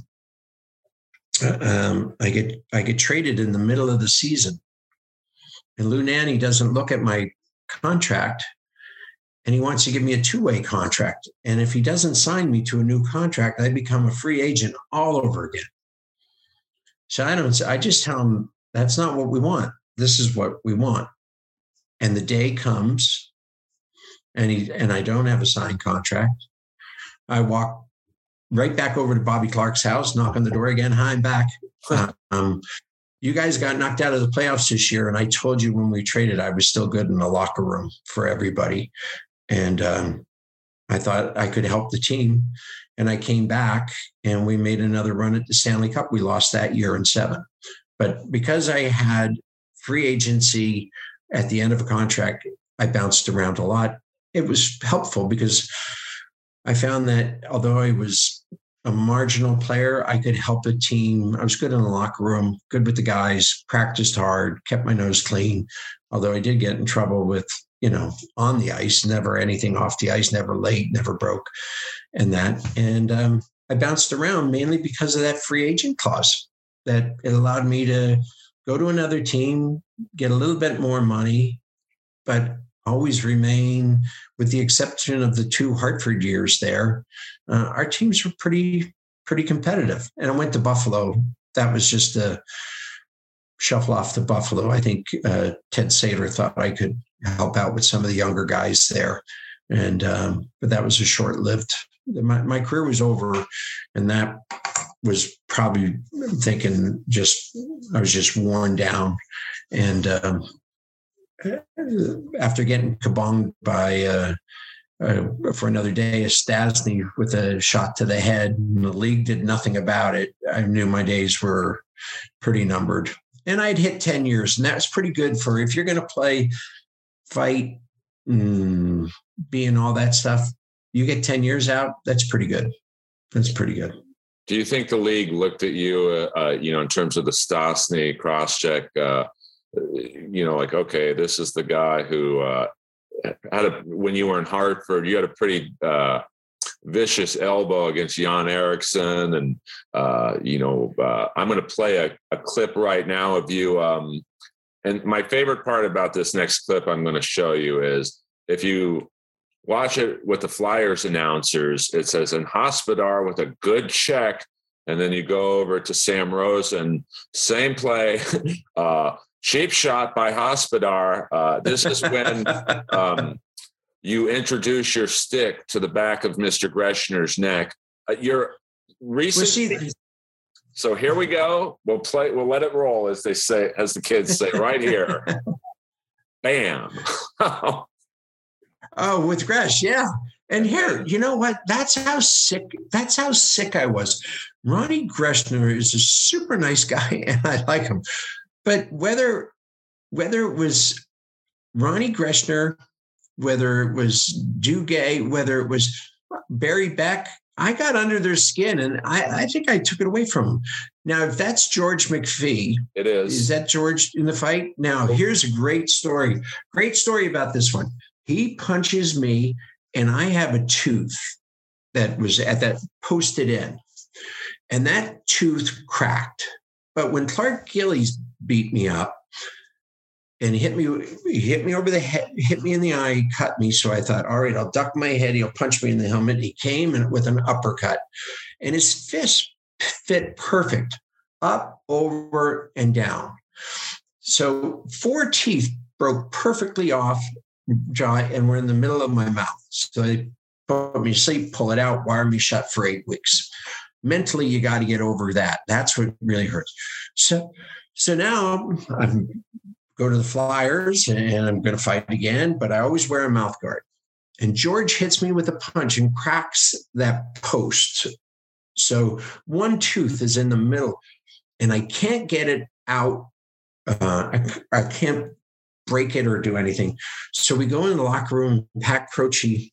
Um, I get I get traded in the middle of the season and Lou Nanne doesn't look at my contract and he wants to give me a two way contract. And if he doesn't sign me to a new contract, I become a free agent all over again. So I don't, I just tell him that's not what we want. This is what we want. And the day comes and he, and I don't have a signed contract. I walk right back over to Bobby Clarke's house, knock on the door again. Hi, I'm back. Um, you guys got knocked out of the playoffs this year. And I told you when we traded, I was still good in the locker room for everybody. And um, I thought I could help the team. And I came back and we made another run at the Stanley Cup. We lost that year in seven. But because I had free agency at the end of a contract, I bounced around a lot. It was helpful because I found that although I was a marginal player. I could help a team. I was good in the locker room, good with the guys, practiced hard, kept my nose clean. Although I did get in trouble with, you know, on the ice, never anything off the ice, never late, never broke, and that. And um, I bounced around mainly because of that free agent clause that it allowed me to go to another team, get a little bit more money, but always remain, with the exception of the two Hartford years there, uh, our teams were pretty pretty competitive. And I went to Buffalo. That was just a shuffle off to Buffalo. I think uh, Ted Sator thought I could help out with some of the younger guys there, and um, but that was a short lived. My, my career was over, and that was probably thinking just I was just worn down, and um, after getting kabonged by uh, uh, for another day, a Stastny with a shot to the head, and the league did nothing about it. I knew my days were pretty numbered, and I'd hit ten years, and that was pretty good for if you're going to play, fight, mm, being all that stuff. You get ten years out, that's pretty good. That's pretty good. Do you think the league looked at you, uh, uh you know, in terms of the Stastny cross check? Uh, you know, like, okay, this is the guy who uh, had a, when you were in Hartford, you had a pretty uh, vicious elbow against Jan Erixon. And, uh, you know, uh, I'm going to play a, a, clip right now of you. Um, and my favorite part about this next clip I'm going to show you is if you watch it with the Flyers announcers, it says in Hospodar with a good check. And then you go over to Sam Rosen, same play. Uh, Cheap shot by Hospodar. Uh, this is when um, you introduce your stick to the back of Mr. Greschner's neck. Uh, your recent. So here we go. We'll play. We'll let it roll, as they say, as the kids say, right here. Bam. oh, with Gresh, yeah. And here, you know what? That's how sick. That's how sick I was. Ronnie Greschner is a super nice guy, and I like him. But whether whether it was Ronnie Greschner, whether it was Duguay, whether it was Barry Beck, I got under their skin and I, I, think I took it away from them. Now, if that's George McPhee, it is. Is that George in the fight? Now, here's a great story. Great story about this one. He punches me, and I have a tooth that was at that posted in, and that tooth cracked. But when Clark Gillies beat me up and hit me he hit me over the head hit me in the eye he cut me. So i thought all right i'll duck my head. He'll punch me in the helmet. He came and with an uppercut and his fist fit perfect up over and down. So four teeth broke perfectly off jaw and were in the middle of my mouth. So they put me to sleep pull it out wire me shut for eight weeks. Mentally you got to get over that. That's what really hurts. So so now I'm go to the Flyers and I'm going to fight again, but I always wear a mouth guard. And George hits me with a punch and cracks that post. So one tooth is in the middle, and I can't get it out. Uh, I, I can't break it or do anything. So we go in the locker room, Pat Croce.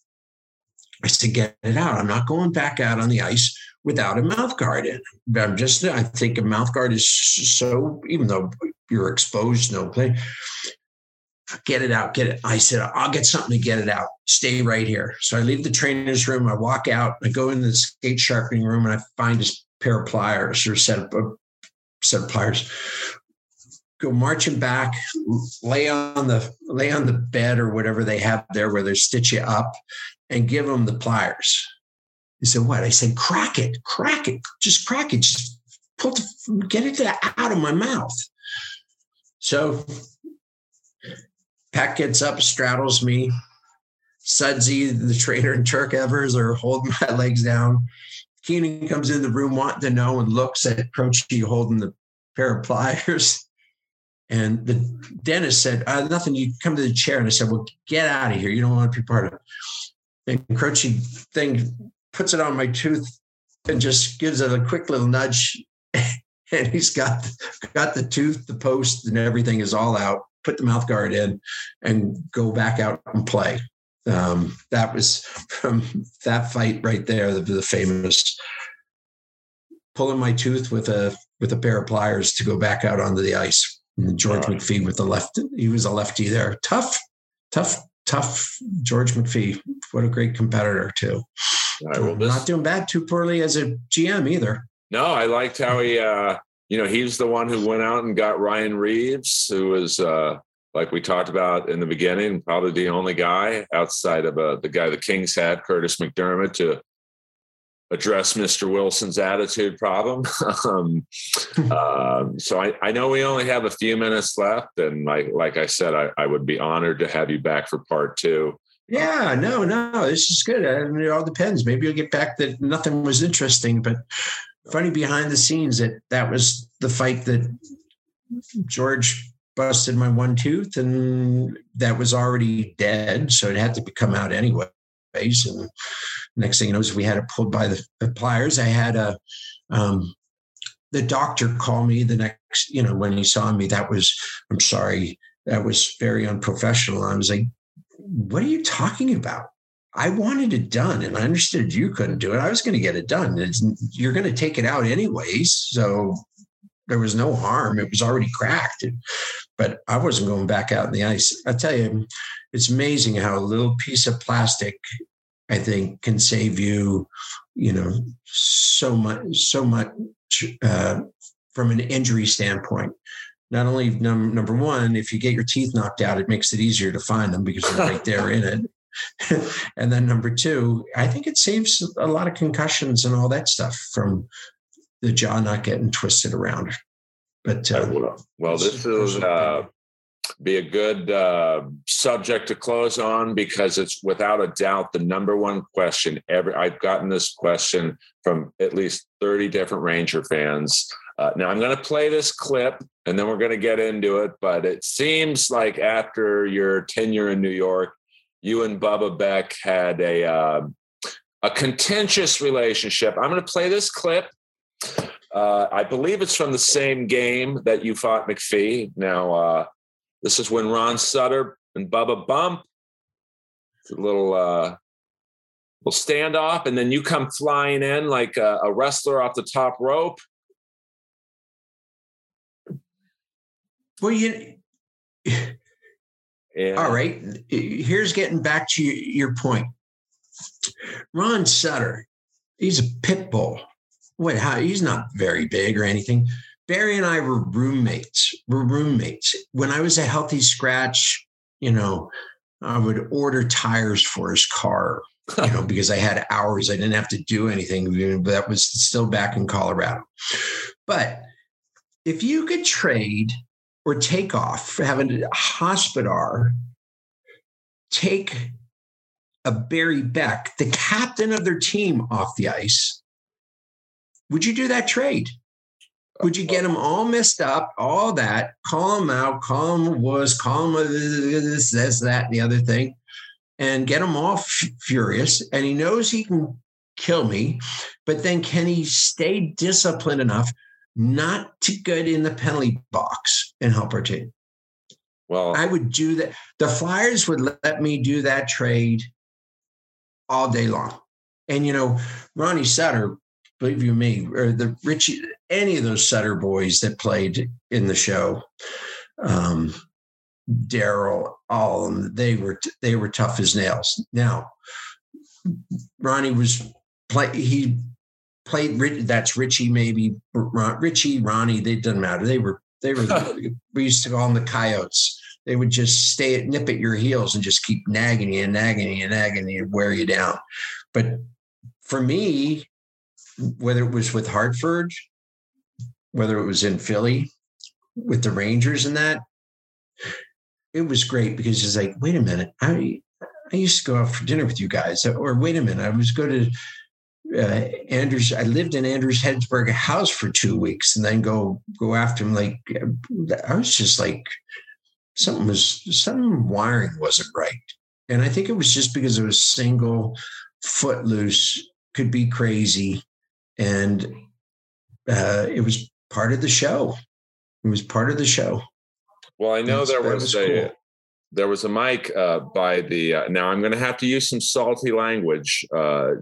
I said, get it out. I'm not going back out on the ice without a mouth guard. I'm just, I think a mouth guard is so, even though you're exposed, no play, get it out, get it. I said, I'll get something to get it out. Stay right here. So I leave the trainer's room. I walk out. I go in the skate sharpening room and I find a pair of pliers or set of, set of pliers go marching back, lay on the lay on the bed or whatever they have there where they stitch you up, and give them the pliers. He said, "What?" I said, "Crack it, crack it, just crack it, just pull the, get it out of my mouth." So Pat gets up, straddles me. Sudsy, the trainer, and Turk Evers are holding my legs down. Keenan comes in the room wanting to know and looks at Croce holding the pair of pliers. And the dentist said, uh, nothing, you come to the chair. And I said, well, get out of here. You don't want to be part of it. And Croce thing puts it on my tooth and just gives it a quick little nudge. and he's got, got the tooth, the post, and everything is all out. Put the mouth guard in and go back out and play. Um, that was from that fight right there, the, the famous pulling my tooth with a with a pair of pliers to go back out onto the ice. George right. McPhee with the left. He was a lefty there. Tough, tough, tough. George McPhee. What a great competitor too. Right, well, this, Not doing bad too poorly as a GM either. No, I liked how he. uh you know, he's the one who went out and got Ryan Reaves, who was uh, like we talked about in the beginning, probably the only guy outside of uh, the guy the Kings had, Kurtis MacDermid, to address Mr. Wilson's attitude problem. um, uh, so I, I, know we only have a few minutes left, and like like I said, I, I would be honored to have you back for part two. Yeah, no, no, this is good. I mean, it all depends. Maybe you'll get back that nothing was interesting, but funny behind the scenes that that was the fight that George busted my one tooth, and that was already dead, so it had to come out anyway. And next thing you know, is we had it pulled by the, the pliers. I had a um, the doctor call me the next, you know, when he saw me. That was, I'm sorry, that was very unprofessional. I was like, what are you talking about? I wanted it done, and I understood you couldn't do it. I was going to get it done. It's, you're going to take it out anyways, so there was no harm. It was already cracked, but I wasn't going back out in the ice. I tell you, it's amazing how a little piece of plastic I think can save you, you know, so much, so much uh, from an injury standpoint. Not only num- number one, if you get your teeth knocked out, it makes it easier to find them because they're right there in it. and then number two, I think it saves a lot of concussions and all that stuff from the jaw not getting twisted around. But uh, well, this is uh, be a good uh, subject to close on because it's without a doubt the number one question. Every I've gotten this question from at least thirty different Ranger fans. Uh, now I'm going to play this clip and then we're going to get into it. But it seems like after your tenure in New York, you and Bubba Beck had a uh, a contentious relationship. I'm going to play this clip. Uh, I believe it's from the same game that you fought McPhee. Now, uh, this is when Ron Sutter and Bubba bump. It's a little uh, little standoff, and then you come flying in like a, a wrestler off the top rope. Well, you. Yeah. All right. Here's getting back to your point. Ron Sutter, he's a pit bull. Wait, how he's not very big or anything, Barry and I were roommates. We're roommates. When I was a healthy scratch, you know, I would order tires for his car, you know, because I had hours. I didn't have to do anything. But that was still back in Colorado. But if you could trade or take off for having a Hospodar take a Barry Beck, the captain of their team, off the ice, would you do that trade? Would you get uh, them all messed up, all that, call them out, call them was, call them this, this, that, and the other thing, and get them all f- furious. And he knows he can kill me, but then can he stay disciplined enough not to get in the penalty box and help our team? Well, I would do that. The Flyers would let me do that trade all day long. And you know, Ronnie Sutter, believe you me, or the Richie, any of those Sutter boys that played in the show, um, Daryl, all of them, they were they were tough as nails. Now, Ronnie was play he played that's Richie maybe Richie Ronnie they didn't matter. They were they were we used to call them the coyotes. They would just stay at nip at your heels and just keep nagging you and nagging you and nagging you and wear you down. But for me whether it was with Hartford whether it was in Philly with the Rangers and that it was great because it's like wait a minute I I used to go out for dinner with you guys or wait a minute I was go to uh, Anders. I lived in Anders Hedberg house for two weeks, and then go go after him. Like I was just like something was some wiring wasn't right, and I think it was just because it was single, footloose, could be crazy, and uh, it was part of the show. It was part of the show. Well, I know there was, was a cool there was a mic uh, by the uh, now i'm going to have to use some salty language uh,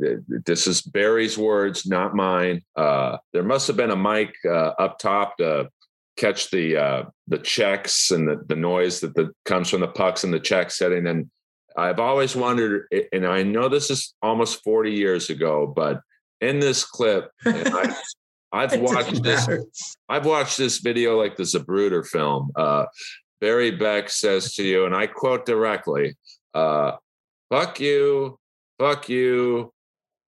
this is barry's words not mine uh, there must have been a mic uh, up top to catch the uh, the checks and the, the noise that the, comes from the pucks and the check setting and i've always wondered and i know this is almost 40 years ago but in this clip I, I've watched this. I've watched this video like the Zapruder film. Uh, Barry Beck says to you, and I quote directly, uh, fuck you, fuck you,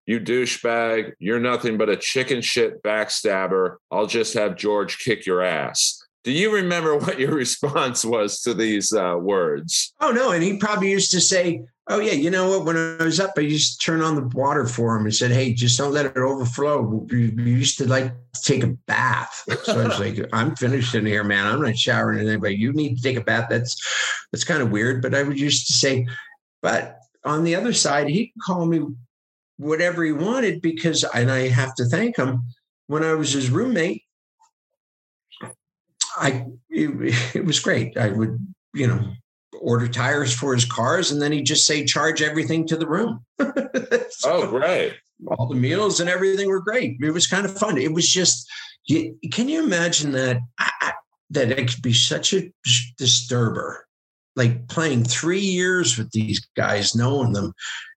you douchebag, you're nothing but a chicken shit backstabber. I'll just have George kick your ass. Do you remember what your response was to these uh, words? Oh, no. And he probably used to say, Oh yeah, you know what? When I was up, I used to turn on the water for him and said, "Hey, just don't let it overflow." We used to like take a bath, so I was like, "I'm finished in here, man. I'm not showering anything, but you need to take a bath." That's that's kind of weird, but I would used to say, but on the other side, he could call me whatever he wanted because, and I have to thank him. When I was his roommate, I it, it was great. I would, you know, order tires for his cars, and then he'd just say, charge everything to the room. so oh, great. All the meals and everything were great. It was kind of fun. It was just, you, can you imagine that? I, that it could be such a disturber, like playing three years with these guys, knowing them,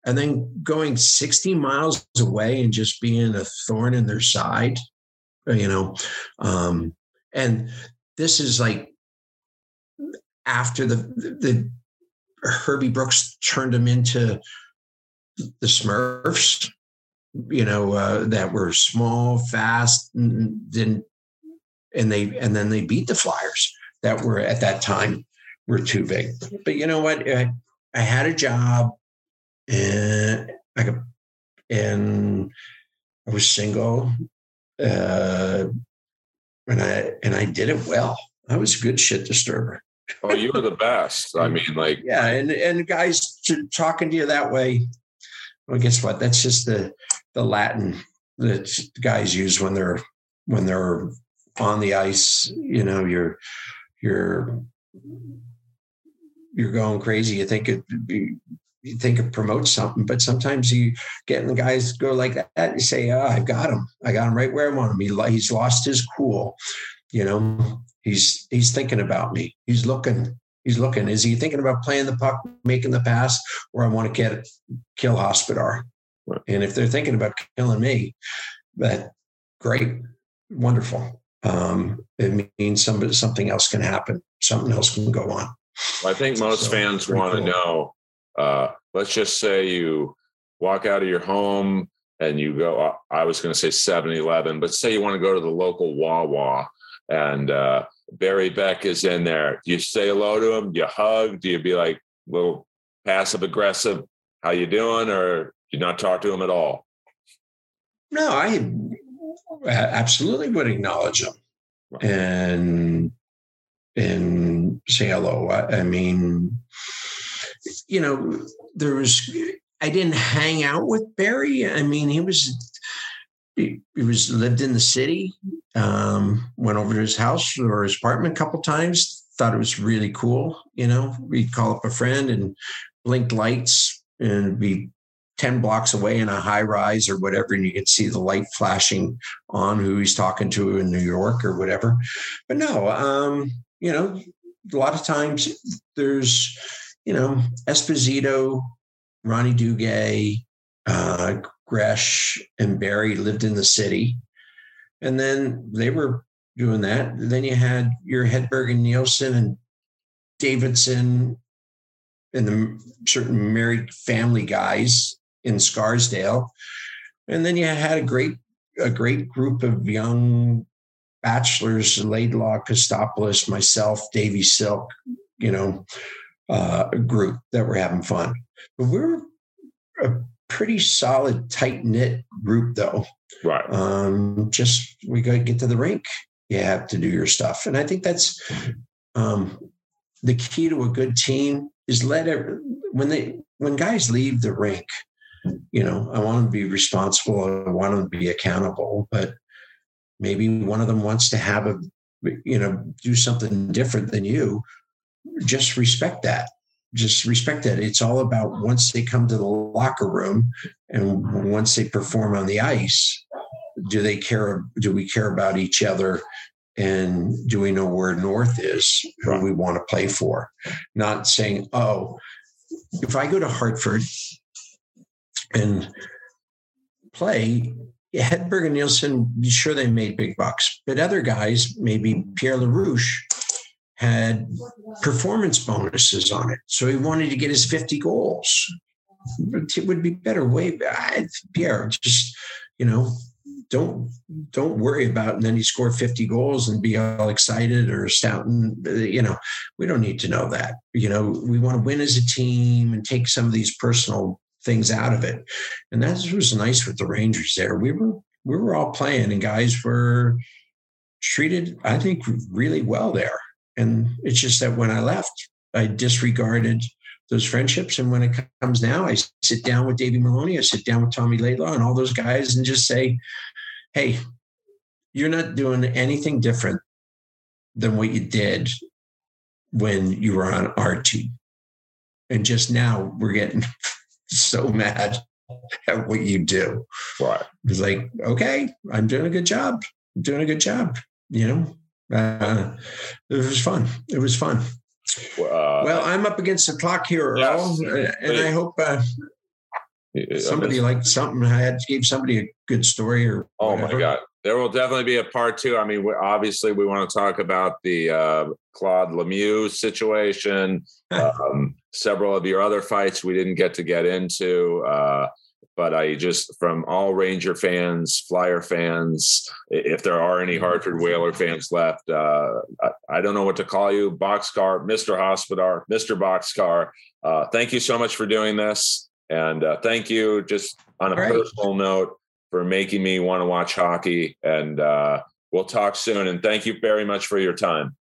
and then going 60 miles away and just being a thorn in their side, you know. Um, and this is like after the the Herbie Brooks turned him into the Smurfs, you know, uh, that were small, fast, and then and they and then they beat the Flyers that were at that time were too big. But you know what? I, I had a job, and I could, and I was single, uh, and I and I did it well. I was a good shit disturber oh, you were the best. I mean, like yeah, and and guys talking to you that way. Well, guess what? That's just the the Latin that guys use when they're when they're on the ice. You know, you're you're you're going crazy. You think it you think it promotes something, but sometimes you get the guys go like that. And you say, ah, "Oh, I've got him. I got him right where I want him. He, he's lost his cool." You know, He's he's thinking about me. He's looking. He's looking. Is he thinking about playing the puck, making the pass, or I want to get kill Hospodar? And if they're thinking about killing me, that great, wonderful. Um, it means somebody, something else can happen. Something else can go on. I think most so, fans want cool. to know. Uh, let's just say you walk out of your home and you go. I was going to say 7-Eleven, but say you want to go to the local Wawa and uh, Barry Beck is in there. Do you say hello to him? Do you hug? Do you be like little passive aggressive? How you doing? Or do you not talk to him at all? No, I absolutely would acknowledge him and and say hello. I, I mean, you know, there was I didn't hang out with Barry. I mean, he was he, was lived in the city. Um, went over to his house or his apartment a couple times. thought it was really cool. You know, we'd call up a friend and blink lights and be 10 blocks away in a high rise or whatever, and you could see the light flashing on who he's talking to in New York or whatever. But no, um, you know, a lot of times there's, you know, Esposito, Ronnie Duguay, uh, Gresh, and Barry lived in the city. And then they were doing that. Then you had your Hedberg and Nilsson and Davidson and the certain married family guys in Scarsdale. And then you had a great a great group of young bachelors, Laidlaw, Kotsopoulos, myself, Davy Silk, you know, uh, group that were having fun. But we are a pretty solid, tight knit group, though. Right. Um, just we got to get to the rink. You have to do your stuff, and I think that's um, the key to a good team is let every, when they when guys leave the rink, you know, I want them to be responsible. I want them to be accountable, but maybe one of them wants to have a, you know, do something different than you. Just respect that. Just respect that. It's all about once they come to the locker room and once they perform on the ice, do they care? Do we care about each other? And do we know where North is, who we want to play for? Not saying, oh, if I go to Hartford and play, Hedberg and Nilsson, sure they made big bucks, but other guys, maybe Pierre LaRouche, had performance bonuses on it. So he wanted to get his 50 goals. It would be better way. Pierre, just, you know, don't don't worry about and then he scored 50 goals and be all excited or stouting you know we don't need to know that you know we want to win as a team and take some of these personal things out of it. And that was nice with the Rangers there. We were we were all playing and guys were treated, I think, really well there. And it's just that when I left, I disregarded those friendships. And when it comes now, I sit down with Davey Maloney, I sit down with Tommy Laidlaw and all those guys and just say, hey, you're not doing anything different than what you did when you were on our team. And just now we're getting so mad at what you do. Right. It's like, okay, I'm doing a good job. I'm doing a good job. You know, uh, it was fun. It was fun. Uh, well, I'm up against the clock here, Earl, yes, and I hope uh, somebody like something. I had gave somebody a good story or. Oh whatever. my god! There will definitely be a part two. I mean, obviously, we want to talk about the uh, Claude Lemieux situation. um, several of your other fights we didn't get to get into. But I just, from all Ranger fans, Flyer fans, if there are any Hartford Whaler fans left, uh, I, I, don't know what to call you, Boxcar, Mr. Hospodar, Mr. Boxcar. Uh, thank you so much for doing this. And uh, thank you, just on a personal note, for making me want to watch hockey. And uh, we'll talk soon. And thank you very much for your time.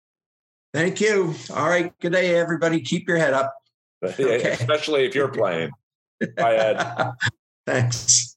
Thank you. All right. Good day, everybody. Keep your head up. Okay. Especially if you're playing. Bye, Ed. Thanks.